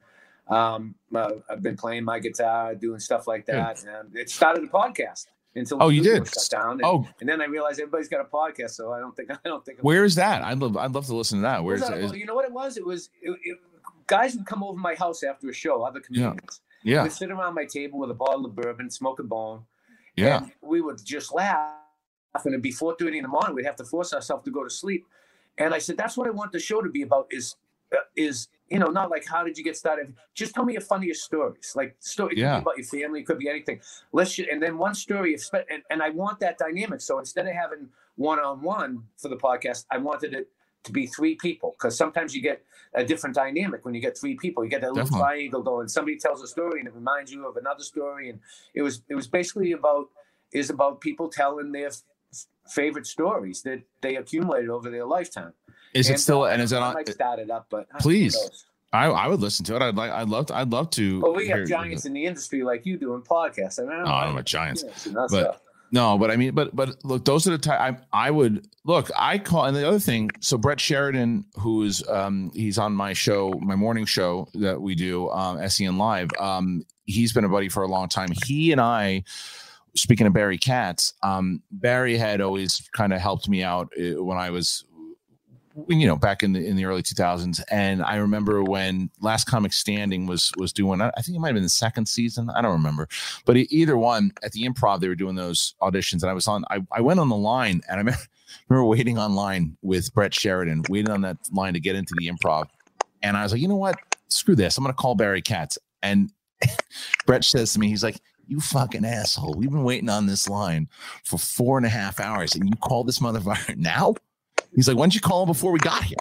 Um, uh, I've been playing my guitar, doing stuff like that. And it started a podcast until Oh, you did? down. And, Oh, and then I realized everybody's got a podcast, so I don't think [LAUGHS] I don't think. where is that? I'd love. I'd love to listen to that. Where's Well, that? you know what it was? It was it, it, guys would come over my house after a show, other comedians, Yeah. We'd sit around my table with a bottle of bourbon, smoke a bone. Yeah. And we would just laugh. And it'd be 4.30 in the morning. We'd have to force ourselves to go to sleep. And I said, that's what I want the show to be about is, uh, is you know, not like how did you get started? Just tell me your funniest stories. Like story Yeah. about your family, it could be anything. Let's ju- and then one story and, and I want that dynamic. So instead of having one on one for the podcast, I wanted it to be three people because sometimes you get a different dynamic when you get three people. You get that little Definitely. triangle going. Somebody tells a story and it reminds you of another story, and it was it was basically about is about people telling their f- favorite stories that they accumulated over their lifetime. Is it still uh, and is it I on? might start it up, but uh, Please. I I would listen to it. I'd like. I'd love. To, I'd love to. Well, we have giants in the industry like you do in podcasts. I mean, I don't Oh, I know. don't know giants. Yeah, so that's, but- uh, No, but I mean, but but look, those are the time I I would look. I call and the other thing. So Brett Sheridan, who's um he's on my show, my morning show that we do, um SEN Live. Um, he's been a buddy for a long time. He and I. Speaking of Barry Katz, um, Barry had always kind of helped me out uh, when I was, you know, back in the in the early 2000s. And I remember when Last Comic Standing was was doing. I think it might have been the second season. I don't remember, but either one at the improv they were doing those auditions and i was on i, I went on the line and i [LAUGHS] remember, remember waiting online with brett sheridan waiting on that line to get into the improv and i was like you know what screw this i'm gonna call barry katz and [LAUGHS] brett says to me he's like you fucking asshole we've been waiting on this line for four and a half hours and you call this motherfucker [LAUGHS] now he's like why didn't you call him before we got here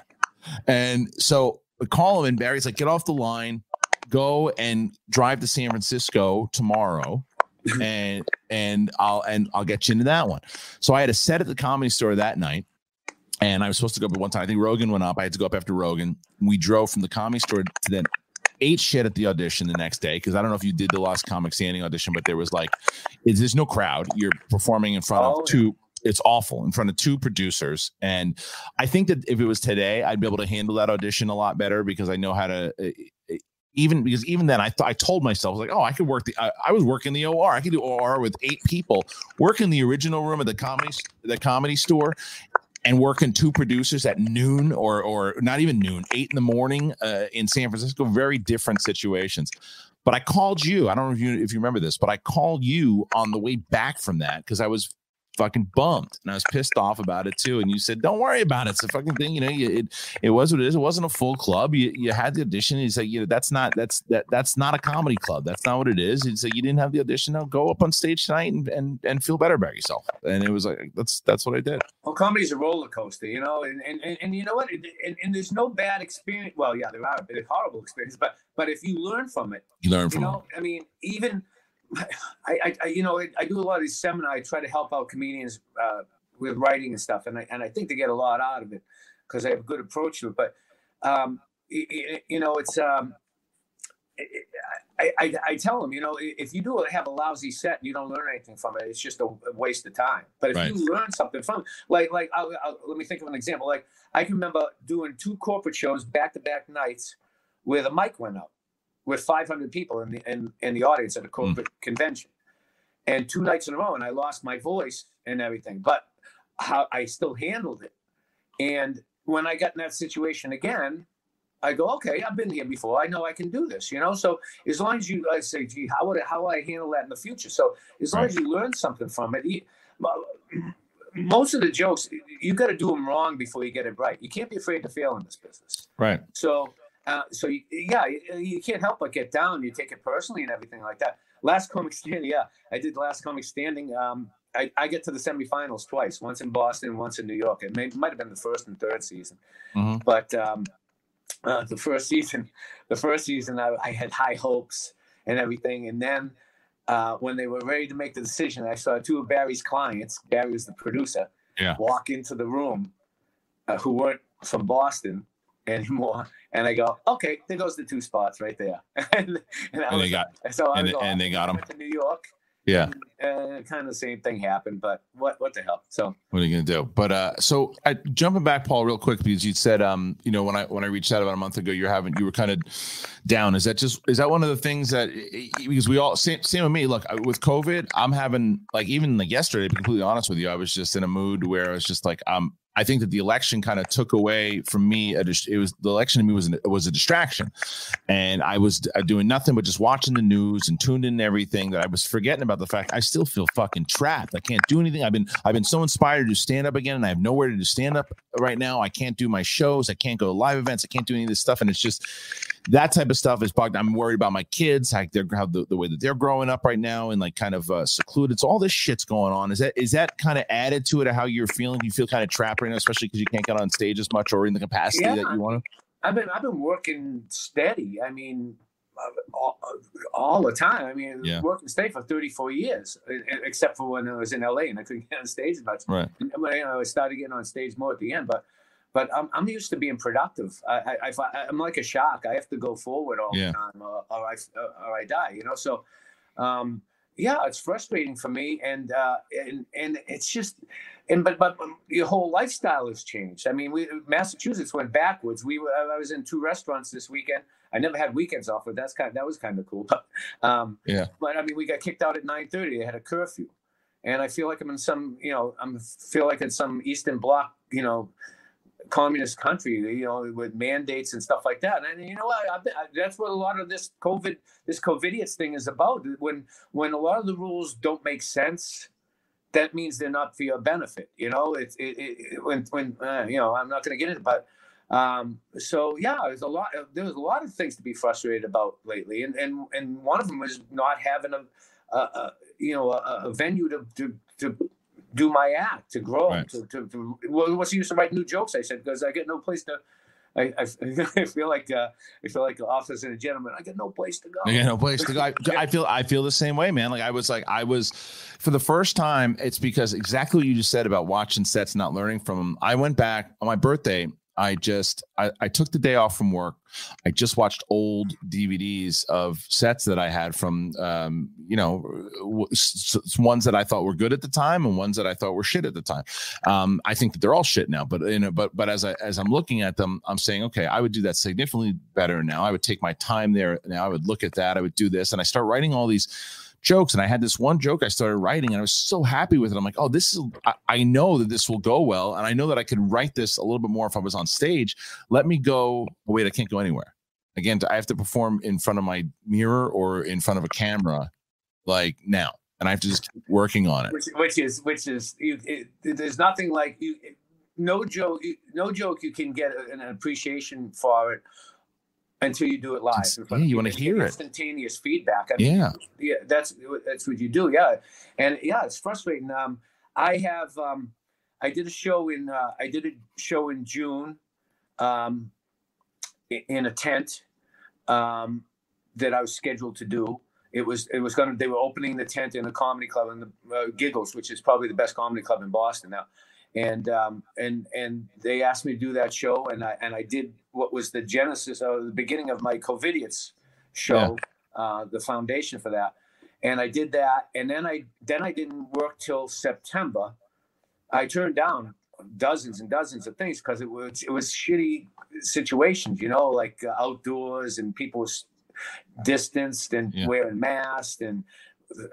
and so we call him and barry's like get off the line go and drive to San Francisco tomorrow [LAUGHS] and and I'll and I'll get you into that one. So I had a set at the comedy store that night. And I was supposed to go up one time. I think Rogan went up. I had to go up after Rogan. We drove from the comedy store to then ate shit at the audition the next day because I don't know if you did the Last Comic Standing audition, but there was like, it's, there's no crowd. You're performing in front Oh, of two. It's awful in front of two producers, and I think that if it was today, I'd be able to handle that audition a lot better because I know how to. uh, even because even then I thought I told myself like, oh, I could work the. I, I was working the OR. I could do OR with eight people. Work in the original room at the comedy the comedy store, and working two producers at noon or or not even noon, eight in the morning uh, in San Francisco. Very different situations. But I called you. I don't know if you if you remember this, but I called you on the way back from that because I was fucking bummed and I was pissed off about it too. And you said, "Don't worry about it. It's a fucking thing. You know, you, it it was what it is. It wasn't a full club. You you had the audition. You said, you know, that's not that's that that's not a comedy club. That's not what it is. You said you didn't have the audition. Now go up on stage tonight and and and feel better about yourself. And it was like that's that's what I did. Well, comedy's a roller coaster, you know, and and, and, and you know what? And, and, there's no bad experience. Well, yeah, there are horrible experiences, but but if you learn from it, You learn you from it. I mean, even I, I, you know, I, I do a lot of these seminars. I try to help out comedians uh, with writing and stuff, and I and I think they get a lot out of it because I have a good approach to it. But um, y- y- you know, it's um, I, I, I tell them, you know, if you do have a lousy set and you don't learn anything from it, it's just a waste of time. But if Right. you learn something from, it, like, like, I'll, I'll, let me think of an example. Like, I can remember doing two corporate shows back to back nights where the mic went up with 500 people in the in, in the audience at a hmm. corporate convention, and two nights in a row, and I lost my voice and everything. But how I still handled it, and when I got in that situation again, I go, okay, I've been here before. I know I can do this, you know. So as long as you, I say, gee, how would I, how would I handle that in the future? So as long Right. as you learn something from it, you, most of the jokes you got to do them wrong before you get it right. You can't be afraid to fail in this business. Right. So, uh, so you, yeah, you, you can't help but get down. You take it personally and everything like that. Last comic standing, yeah, I did last comic standing. Um, I, I get to the semifinals twice, once in Boston, once in New York. It may, might have been the first and third season, Mhm. but um, uh, the first season, [LAUGHS] the first season, I, I had high hopes and everything, and then. Uh, when they were ready to make the decision, I saw two of Barry's clients. Barry was the producer. Yeah. Walk into the room, uh, who weren't from Boston anymore, and I go, okay, there goes the two spots right there. [LAUGHS] and, and, I And was, they got so I and, and they got them to New York. Yeah. Uh, kind of the same thing happened, but what what the hell? So What are you gonna do? But uh, so I, jumping back, Paul, real quick because you said, um, you know, when I when I reached out about a month ago, you're having you were kind of down. Is that just is that one of the things that because we all same same with me. Look, with COVID, I'm having like even like yesterday. To be completely honest with you, I was just in a mood where I was just like, I'm I think that the election kind of took away from me. A, it was the election to me was an, was a distraction, and I was doing nothing but just watching the news and tuned in everything. That I was forgetting about the fact I still feel fucking trapped. I can't do anything. I've been I've been so inspired to stand up again, and I have nowhere to stand up right now. I can't do my shows. I can't go to live events. I can't do any of this stuff, and it's just that type of stuff is bugged. I'm worried about my kids, like they're how the, the way that they're growing up right now, and like kind of uh, secluded. So all this shit's going on. Is that is that kind of added to it? Of how you're feeling? You feel kind of trapped right now, especially because you can't get on stage as much or in the capacity yeah, that you want to. I've been I've been working steady. I mean, all, all the time. I mean, yeah. working steady for 34 years, except for when I was in LA and I couldn't get on stage much. Right. When you know, I started getting on stage more at the end, but but I'm, I'm used to being productive. I, I, I am like a shark. I have to go forward all yeah. the time, or, or I or I die. You know, so um, yeah, it's frustrating for me, and uh, and and it's just, and but but your whole lifestyle has changed. I mean, we Massachusetts went backwards. We were, I was in two restaurants this weekend. I never had weekends off, but that's kind of, that was kind of cool. But um, yeah, but I mean, we got kicked out at nine thirty. They had a curfew, and I feel like I'm in some, you know, I'm feel like in some Eastern Bloc, you know communist country, you know, with mandates and stuff like that. And you know what? I, I, that's what a lot of this COVID, this COVIDiots thing is about. When when a lot of the rules don't make sense, that means they're not for your benefit. You know, it's it, it, when when uh, you know I'm not going to get into, but um, so yeah, there's a lot. There's a lot of things to be frustrated about lately, and and and one of them is not having a, a you know a, a venue to, to to do my act, to grow, right. to, to, to, well, what's the use of writing new jokes? I said because I get no place to. I, I, [LAUGHS] I feel like uh, I feel like officer and a gentleman. I get no place to go. I get no place to go. I, [LAUGHS] I, feel I feel the same way, man. Like I was like I was for the first time. It's because exactly what you just said about watching sets, not learning from them. I went back on my birthday. I just I, I took the day off from work. I just watched old DVDs of sets that I had from um, you know w- s- ones that I thought were good at the time and ones that I thought were shit at the time. Um, I think that they're all shit now, but you know, but but as I as I'm looking at them, I'm saying, okay, I would do that significantly better now. I would take my time there now. I would look at that. I would do this, and I start writing all these jokes. And I had this one joke I started writing, and I was so happy with it. I'm like, oh, this is, I, I, know that this will go well. And I know that I could write this a little bit more if I was on stage. Let me go. Oh, wait, I can't go anywhere. Again, I have to perform in front of my mirror or in front of a camera like now. And I have to just keep working on it. Which, which is, which is, you, it, there's nothing like you, no joke, no joke you can get an appreciation for it until you do it live. Yeah, you want to hear it. Instantaneous feedback. I mean, yeah, yeah, that's that's what you do. Yeah, and yeah, it's frustrating. Um, I have um, I did a show in uh, I did a show in June, um, in a tent, um, that I was scheduled to do. It was it was gonna they were opening the tent in a comedy club in the uh, Giggles, which is probably the best comedy club in Boston now and um, and and they asked me to do that show, and I and I did what was the genesis of the beginning of my COVIDiots show, yeah. uh, the foundation for that, and I did that, and then I then I didn't work till September. I turned down dozens and dozens of things because it was it was shitty situations, you know, like uh, outdoors and people distanced and yeah. wearing masks and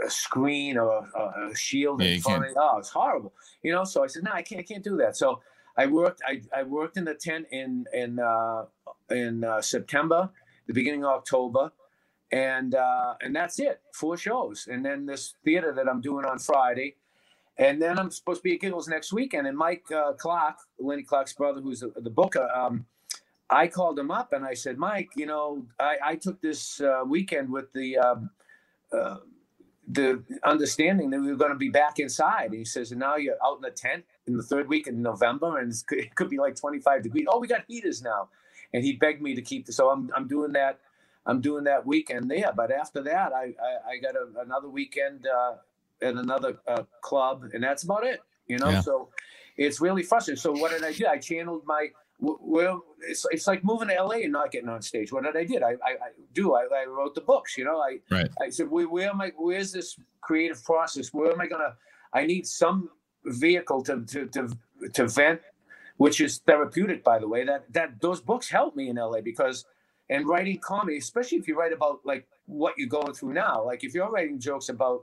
a screen or a, a shield yeah, in front of Oh, it's horrible. You know, so I said, no, I can't, I can't do that. So I worked, I, I worked in the tent in, in, uh, in uh, September, the beginning of October. And, uh, and that's it, four shows. And then this theater that I'm doing on Friday. And then I'm supposed to be at Giggles next weekend. And Mike uh, Clarke, Lenny Clarke's brother, who's the, the booker, um, I called him up and I said, Mike, you know, I, I took this uh, weekend with the um, uh, the understanding that we were going to be back inside. And he says, and now you're out in the tent in the third week in November, and it could be like 25 degrees. Oh, we got heaters now. And he begged me to keep the, so I'm, I'm doing that. I'm doing that weekend there. But after that, I, I, I got a, another weekend uh, at another uh, club, and that's about it, you know? Yeah. So it's really frustrating. So what did I do? I channeled my, well, it's it's like moving to LA and not getting on stage. What did I did? I, I, I do. I, I, wrote the books. You know, I right. I said, where, where am I? Where's this creative process? Where am I gonna? I need some vehicle to to to, to vent, which is therapeutic, by the way. That that those books help me in LA because, and writing comedy, especially if you write about like what you're going through now. Like if you're writing jokes about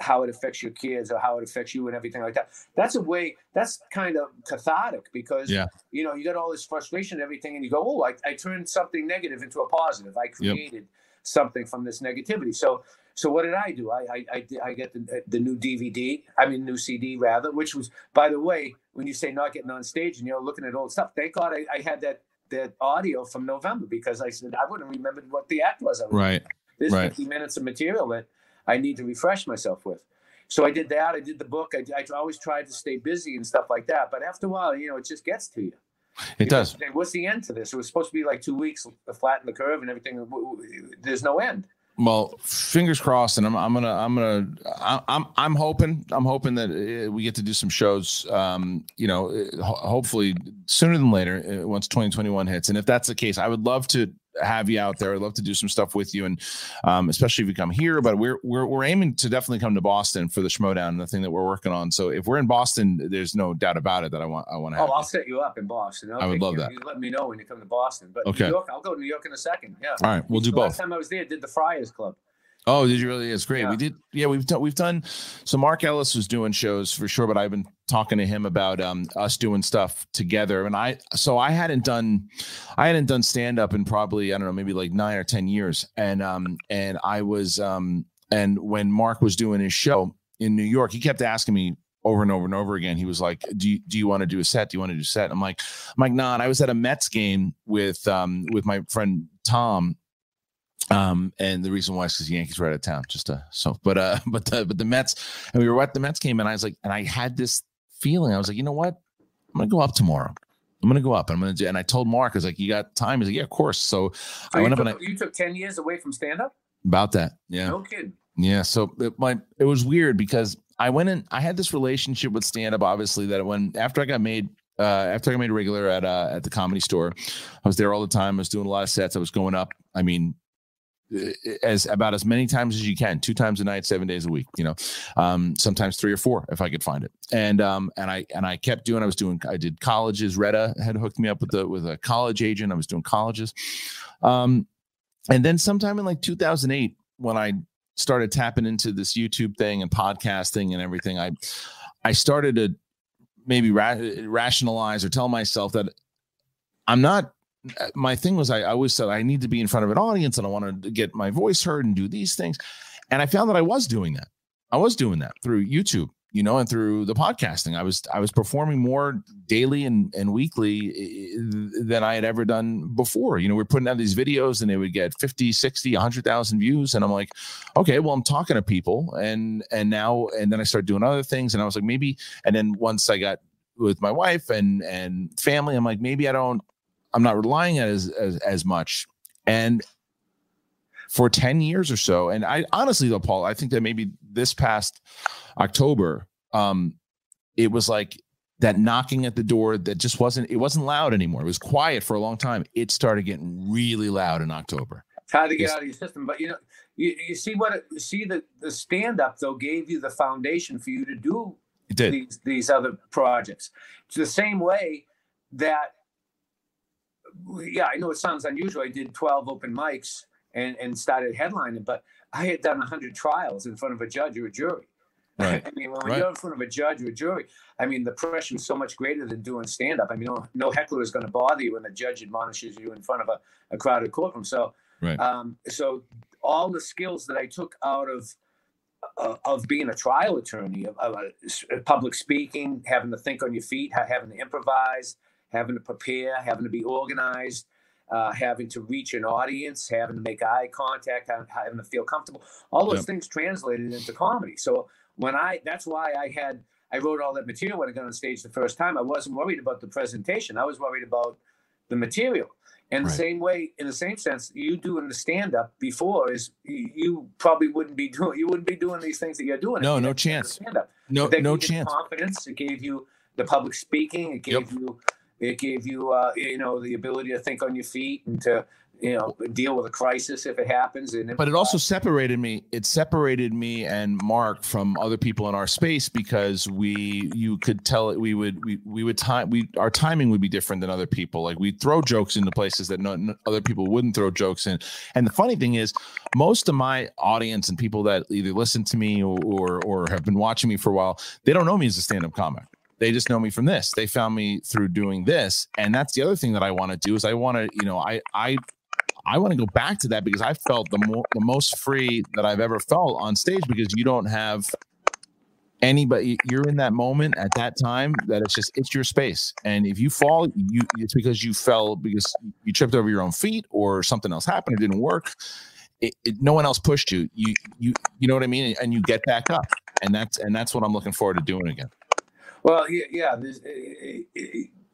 how it affects your kids or how it affects you and everything like that. That's a way. That's kind of cathartic because Yeah. you know you got all this frustration and everything, and you go, "Oh, I, I turned something negative into a positive. I created something from this negativity." So, so what did I do? I I I, I get the the new DVD. I mean, new CD rather, which was, by the way, when you say not getting on stage and you're looking at old stuff, thank God I, I had that that audio from November because I said I wouldn't have remembered what the act was. I was Right. there's Right. 50 minutes of material that I need to refresh myself with. So I did that. I did the book. I, I always tried to stay busy and stuff like that. But after a while, you know, it just gets to you. It You does. know, What's the end to this? It was supposed to be like two weeks, to flatten the curve and everything. There's no end. Well, fingers crossed, and I'm, I'm gonna I'm gonna I'm I'm hoping I'm hoping that uh, we get to do some shows. Um, you know, uh, ho- hopefully sooner than later uh, once 2021 hits. And if that's the case, I would love to have you out there. I'd love to do some stuff with you, and um, especially if you come here. But we're we're we're aiming to definitely come to Boston for the Schmoedown, the thing that we're working on. So if we're in Boston, there's no doubt about it that I want I want to Oh. I'll you. set you up in Boston. I'll I would love care- that. You let me know when you come to Boston. But Okay. New York, I'll go to New York in a second. Yeah. All right, we'll do The both. Last time I was there, I did the Friars Club. Oh, did you really? It's great. Yeah. We did. Yeah, we've done. We've done. So Mark Ellis was doing shows for sure, but I've been talking to him about um, us doing stuff together. And I, so I hadn't done, I hadn't done stand up in probably I don't know maybe like nine or ten years. And um and I was um and when Mark was doing his show in New York, he kept asking me over and over and over again. He was like, "Do you, do you want to do a set? Do you want to do a set?" I'm like, I'm like, nah. And I was at a Mets game with um with my friend Tom um, and the reason why is because the Yankees were out of town. Just uh, so, but uh, [LAUGHS] but the but the Mets, and we were at the Mets game, and I was like, and I had this feeling. I was like, you know what? I'm gonna go up tomorrow. I'm gonna go up. And I'm gonna do. And I told Mark, I was like, you got time? He's like, yeah, of course. So, So I went up and I you took 10 years away from stand up? about that. Yeah, No kidding. yeah. So it, my it was weird because I went in. I had this relationship with stand up. Obviously, that when after I got made. Uh, after I got made regular at uh, at the comedy store, I was there all the time. I was doing a lot of sets. I was going up. I mean, as about as many times as you can, two times a night, seven days a week. You know, um, sometimes three or four if I could find it. And um, and I and I kept doing. I was doing. I did colleges. Retta had hooked me up with the with a college agent. I was doing colleges. Um, and then sometime in like 2008, when I started tapping into this YouTube thing and podcasting and everything, I I started to maybe ra- rationalize or tell myself that I'm not my thing was I, I always said I need to be in front of an audience and I want to get my voice heard and do these things. And I found that I was doing that. I was doing that through YouTube, you know, and through the podcasting. I was I was performing more daily and, and weekly eh, than I had ever done before. You know, we're putting out these videos and they would get 50, 60, 100,000 views. And I'm like, okay, well, I'm talking to people. And and now, and then I started doing other things. And I was like, maybe, and then once I got with my wife and and family, I'm like, maybe I don't I'm not relying on it as, as as much. And for 10 years or so, and I honestly though, Paul, I think that maybe this past October, um, it was like that knocking at the door that just wasn't it wasn't loud anymore. It was quiet for a long time. It started getting really loud in October. It's hard to get Yes. out of your system. But you know, you, you see what it, see the the stand up though gave you the foundation for you to do these these other projects. It's the same way that yeah, I know it sounds unusual. I did 12 open mics and and started headlining, but I had done 100 trials in front of a judge or a jury. Right. [LAUGHS] I mean, when Right. you're in front of a judge or a jury, I mean, the pressure is so much greater than doing stand up. I mean, no, no heckler is going to bother you when the judge admonishes you in front of a, a crowded courtroom. So, Right. um, so all the skills that I took out of uh, of being a trial attorney, of, of, uh, public speaking, having to think on your feet, having to improvise, having to prepare, having to be organized, uh, having to reach an audience, having to make eye contact, ha- having to feel comfortable. All those Yep. things translated into comedy. So when I, that's why I had, I wrote all that material when I got on stage the first time. I wasn't worried about the presentation. I was worried about the material. And the Right. same way, in the same sense, you doing the stand up before is you, probably wouldn't be doing you wouldn't be doing these things that you're doing. No, no the chance. Stand-up. No, That no gave you chance. Confidence. It gave you the public speaking. It gave Yep. you it gave you uh, you know the ability to think on your feet and to you know deal with a crisis if it happens and but it also separated me it separated me and mark from other people in our space because we you could tell it we would we, we would time we our timing would be different than other people. Like we'd throw jokes into places that no, no, other people wouldn't throw jokes in. And the funny thing is most of my audience and people that either listen to me or or, or have been watching me for a while they don't know me as a stand-up comic they just know me from this. They found me through doing this. And that's the other thing that i want to do is i want to you know i i I want to go back to that because I felt the the most free that I've ever felt on stage because you don't have anybody you're in that moment at that time that it's just it's your space. And if you fall you it's because you fell because you tripped over your own feet or something else happened it didn't work it, it, no one else pushed you. You you you know what i mean? And you get back up. And that's and that's what i'm looking forward to doing again well yeah, yeah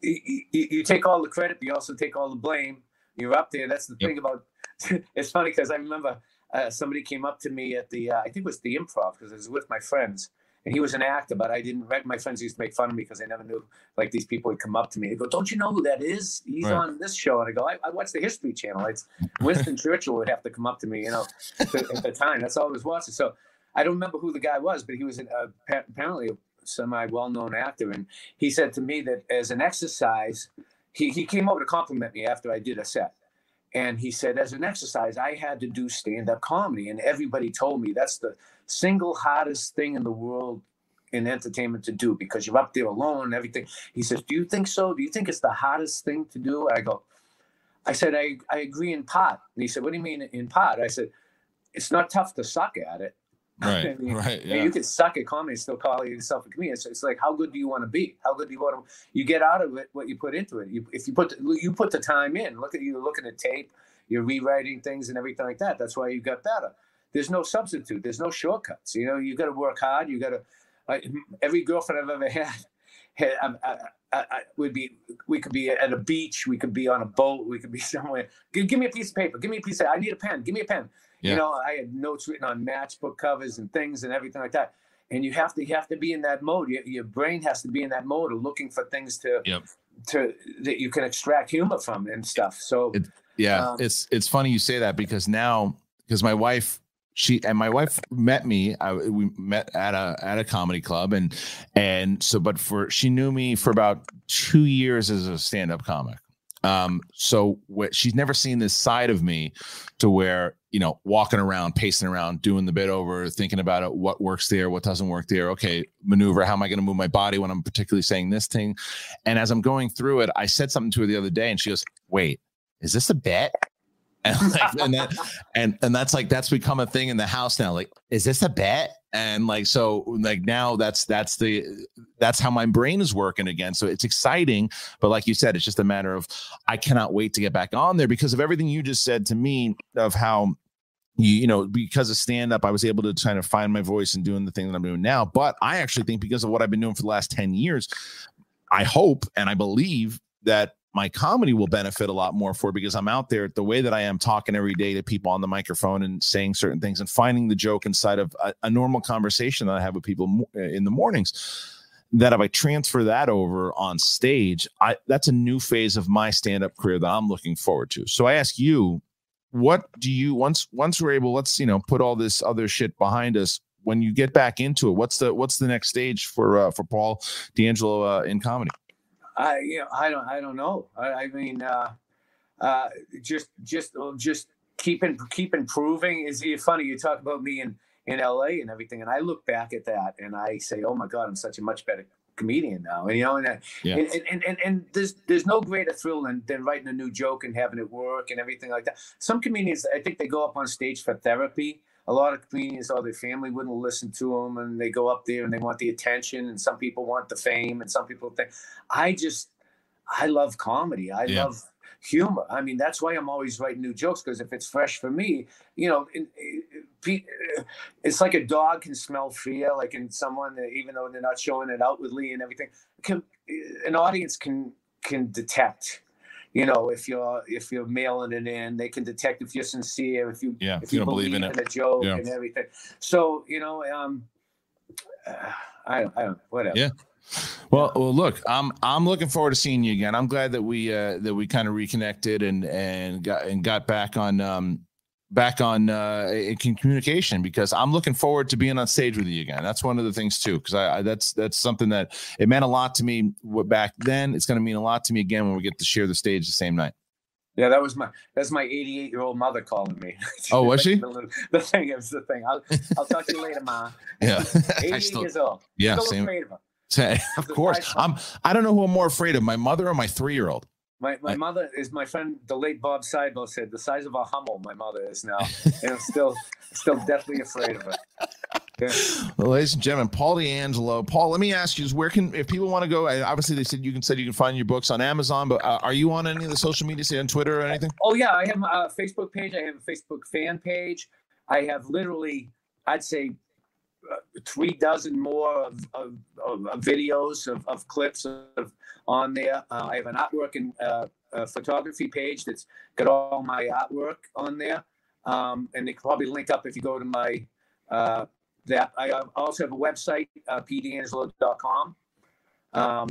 you take all the credit but you also take all the blame you're up there. That's the yep. thing about. [LAUGHS] it's funny because I remember uh, somebody came up to me at the uh, I think it was the improv because I was with my friends and he was an actor, but I didn't. My friends used to make fun of me because I never knew. Like these people would come up to me, and go, "Don't you know who that is? He's right. on this show." And I go, I, "I watch the History Channel." It's Winston Churchill would have to come up to me, you know, at the time. That's all I was watching. So I don't remember who the guy was, but he was an, uh, apparently semi well-known actor, and he said to me that as an exercise he, he came over to compliment me after I did a set. And he said, as an exercise, I had to do stand up comedy. And everybody told me that's the single hardest thing in the world in entertainment to do because you're up there alone and everything. He says, Do you think so? Do you think it's the hardest thing to do? I go, I said, I, I agree in part. And he said, What do you mean in part? I said, It's not tough to suck at it. [LAUGHS] Right. I mean, right. Yeah. You can suck at comedy and still call yourself a comedian. So it's like, how good do you want to be? How good do you want to? You get out of it what you put into it. You, if you put the, you put the time in. Look at you looking at tape. You're rewriting things and everything like that. That's why you got better. There's no substitute. There's no shortcuts. You know, you got to work hard. You got to. Uh, every girlfriend I've ever [LAUGHS] had, had I, I, I, would be. We could be at a beach. We could be on a boat. We could be [LAUGHS] somewhere. Give, give me a piece of paper. Give me a piece of. I need a pen. Give me a pen yeah. You know, I had notes written on matchbook covers and things and everything like that. And you have to you have to be in that mode. Your, your brain has to be in that mode of looking for things to yep. to that you can extract humor from and stuff. So it, yeah, um, it's it's funny you say that because now because my wife she and my wife met me I, we met at a at a comedy club and and so but for she knew me for about two years as a stand-up comic um, so what she's never seen this side of me to where, you know, walking around, pacing around, doing the bit over, thinking about it, what works there, what doesn't work there. Okay, maneuver, how am I going to move my body when I'm particularly saying this thing? And as I'm going through it, I said something to her the other day and she goes, wait, is this a bet? [LAUGHS] And, like, and, that, and and that's like that's become a thing in the house now. Like, is this a bet? And like so, like now that's that's the that's how my brain is working again. So it's exciting, but like you said, it's just a matter of I cannot wait to get back on there because of everything you just said to me of how you, you know, because of stand up, I was able to kind of find my voice and doing the thing that I'm doing now. But I actually think because of what I've been doing for the last 10 years, I hope and I believe that my comedy will benefit a lot more for because I'm out there the way that I am talking every day to people on the microphone and saying certain things and finding the joke inside of a, a normal conversation that I have with people uh, in the mornings. That if I transfer that over on stage, I that's a new phase of my stand-up career that I'm looking forward to. So I ask you, what do you once once we're able, let's you know, put all this other shit behind us. When you get back into it, what's the what's the next stage for uh, for Paul D'Angelo uh, in comedy? I you know I don't I don't know. I, I mean, uh, uh, just just uh, just keeping keep improving. Is funny you talk about me in in LA and everything, and I look back at that and I say, oh my God, I'm such a much better comedian now. And you know, and, uh, yeah. and, and, and, and, there's there's no greater thrill than, than writing a new joke and having it work and everything like that. Some comedians, I think they go up on stage for therapy a lot of comedians or their family wouldn't listen to them and they go up there and they want the attention and some people want the fame and some people think i just i love comedy i yeah. love humor i mean that's why i'm always writing new jokes because if it's fresh for me you know it's like a dog can smell fear like in someone even though they're not showing it outwardly and everything can, an audience can can detect you know, if you're if you're mailing it in, they can detect if you're sincere, if you yeah, if you, you believe, believe in, in a joke yeah. and everything. So you know, um, [SIGHS] uh, I don't, I don't, whatever. Yeah. Well, well, look, I'm I'm looking forward to seeing you again. I'm glad that we uh, that we kind of reconnected and and got and got back on um, back on uh, communication because I'm looking forward to being on stage with you again. That's one of the things too, because I, I, that's that's something that it meant a lot to me back then. It's going to mean a lot to me again when we get to share the stage the same night. Yeah, that was my that's my 88 year old mother calling me. [LAUGHS] Oh, was she? the, the, thing is the thing. I'll, I'll talk to you later, ma. [LAUGHS] Yeah, [LAUGHS] 88 still, years old. Yeah, still same. [LAUGHS] of course, I'm. I don't know who I'm more afraid of, my mother or my three year old. My my I, mother is my friend, the late Bob Seidel said, the size of a Hummel. My mother is now, [LAUGHS] and I'm still still deathly afraid of her. Yeah. Well, ladies and gentlemen, Paul D'Angelo. Paul, let me ask you: Is where can if people want to go? Obviously, they said you can said you can find your books on Amazon, but uh, are you on any of the social media, say on Twitter or anything? Oh yeah, I have a Facebook page. I have a Facebook fan page. I have literally, I'd say, uh, three dozen more of, of, of videos of, of clips of on there. Uh, I have an artwork and uh, photography page that's got all my artwork on there, um, and they can probably link up if you go to my uh, that. I also have a website, uh, pdangelo.com. Um,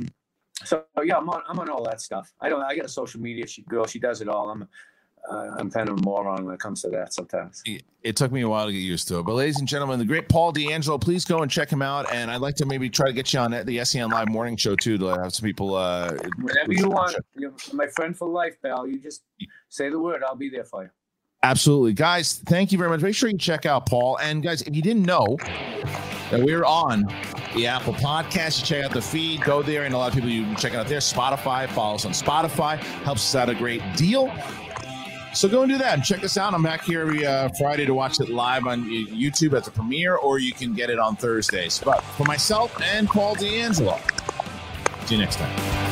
so yeah, I'm on I'm on all that stuff. I don't. I got a social media she, girl. She does it all. I'm I'm kind of a moron when it comes to that sometimes. It took me a while to get used to it. But, ladies and gentlemen, the great Paul D'Angelo, please go and check him out. And I'd like to maybe try to get you on the SEN Live morning show, too, to have some people. Uh, Whenever you want. You're my friend for life, pal. You just say the word, I'll be there for you. Absolutely. Guys, thank you very much. Make sure you check out Paul. And, guys, if you didn't know that we're on the Apple Podcast, you check out the feed, go there. And a lot of people, you can check out there. Spotify, follow us on Spotify, helps us out a great deal. So go and do that and check us out. I'm back here every uh, Friday to watch it live on YouTube at the premiere, or you can get it on Thursdays. But for myself and Paul D'Angelo, see you next time.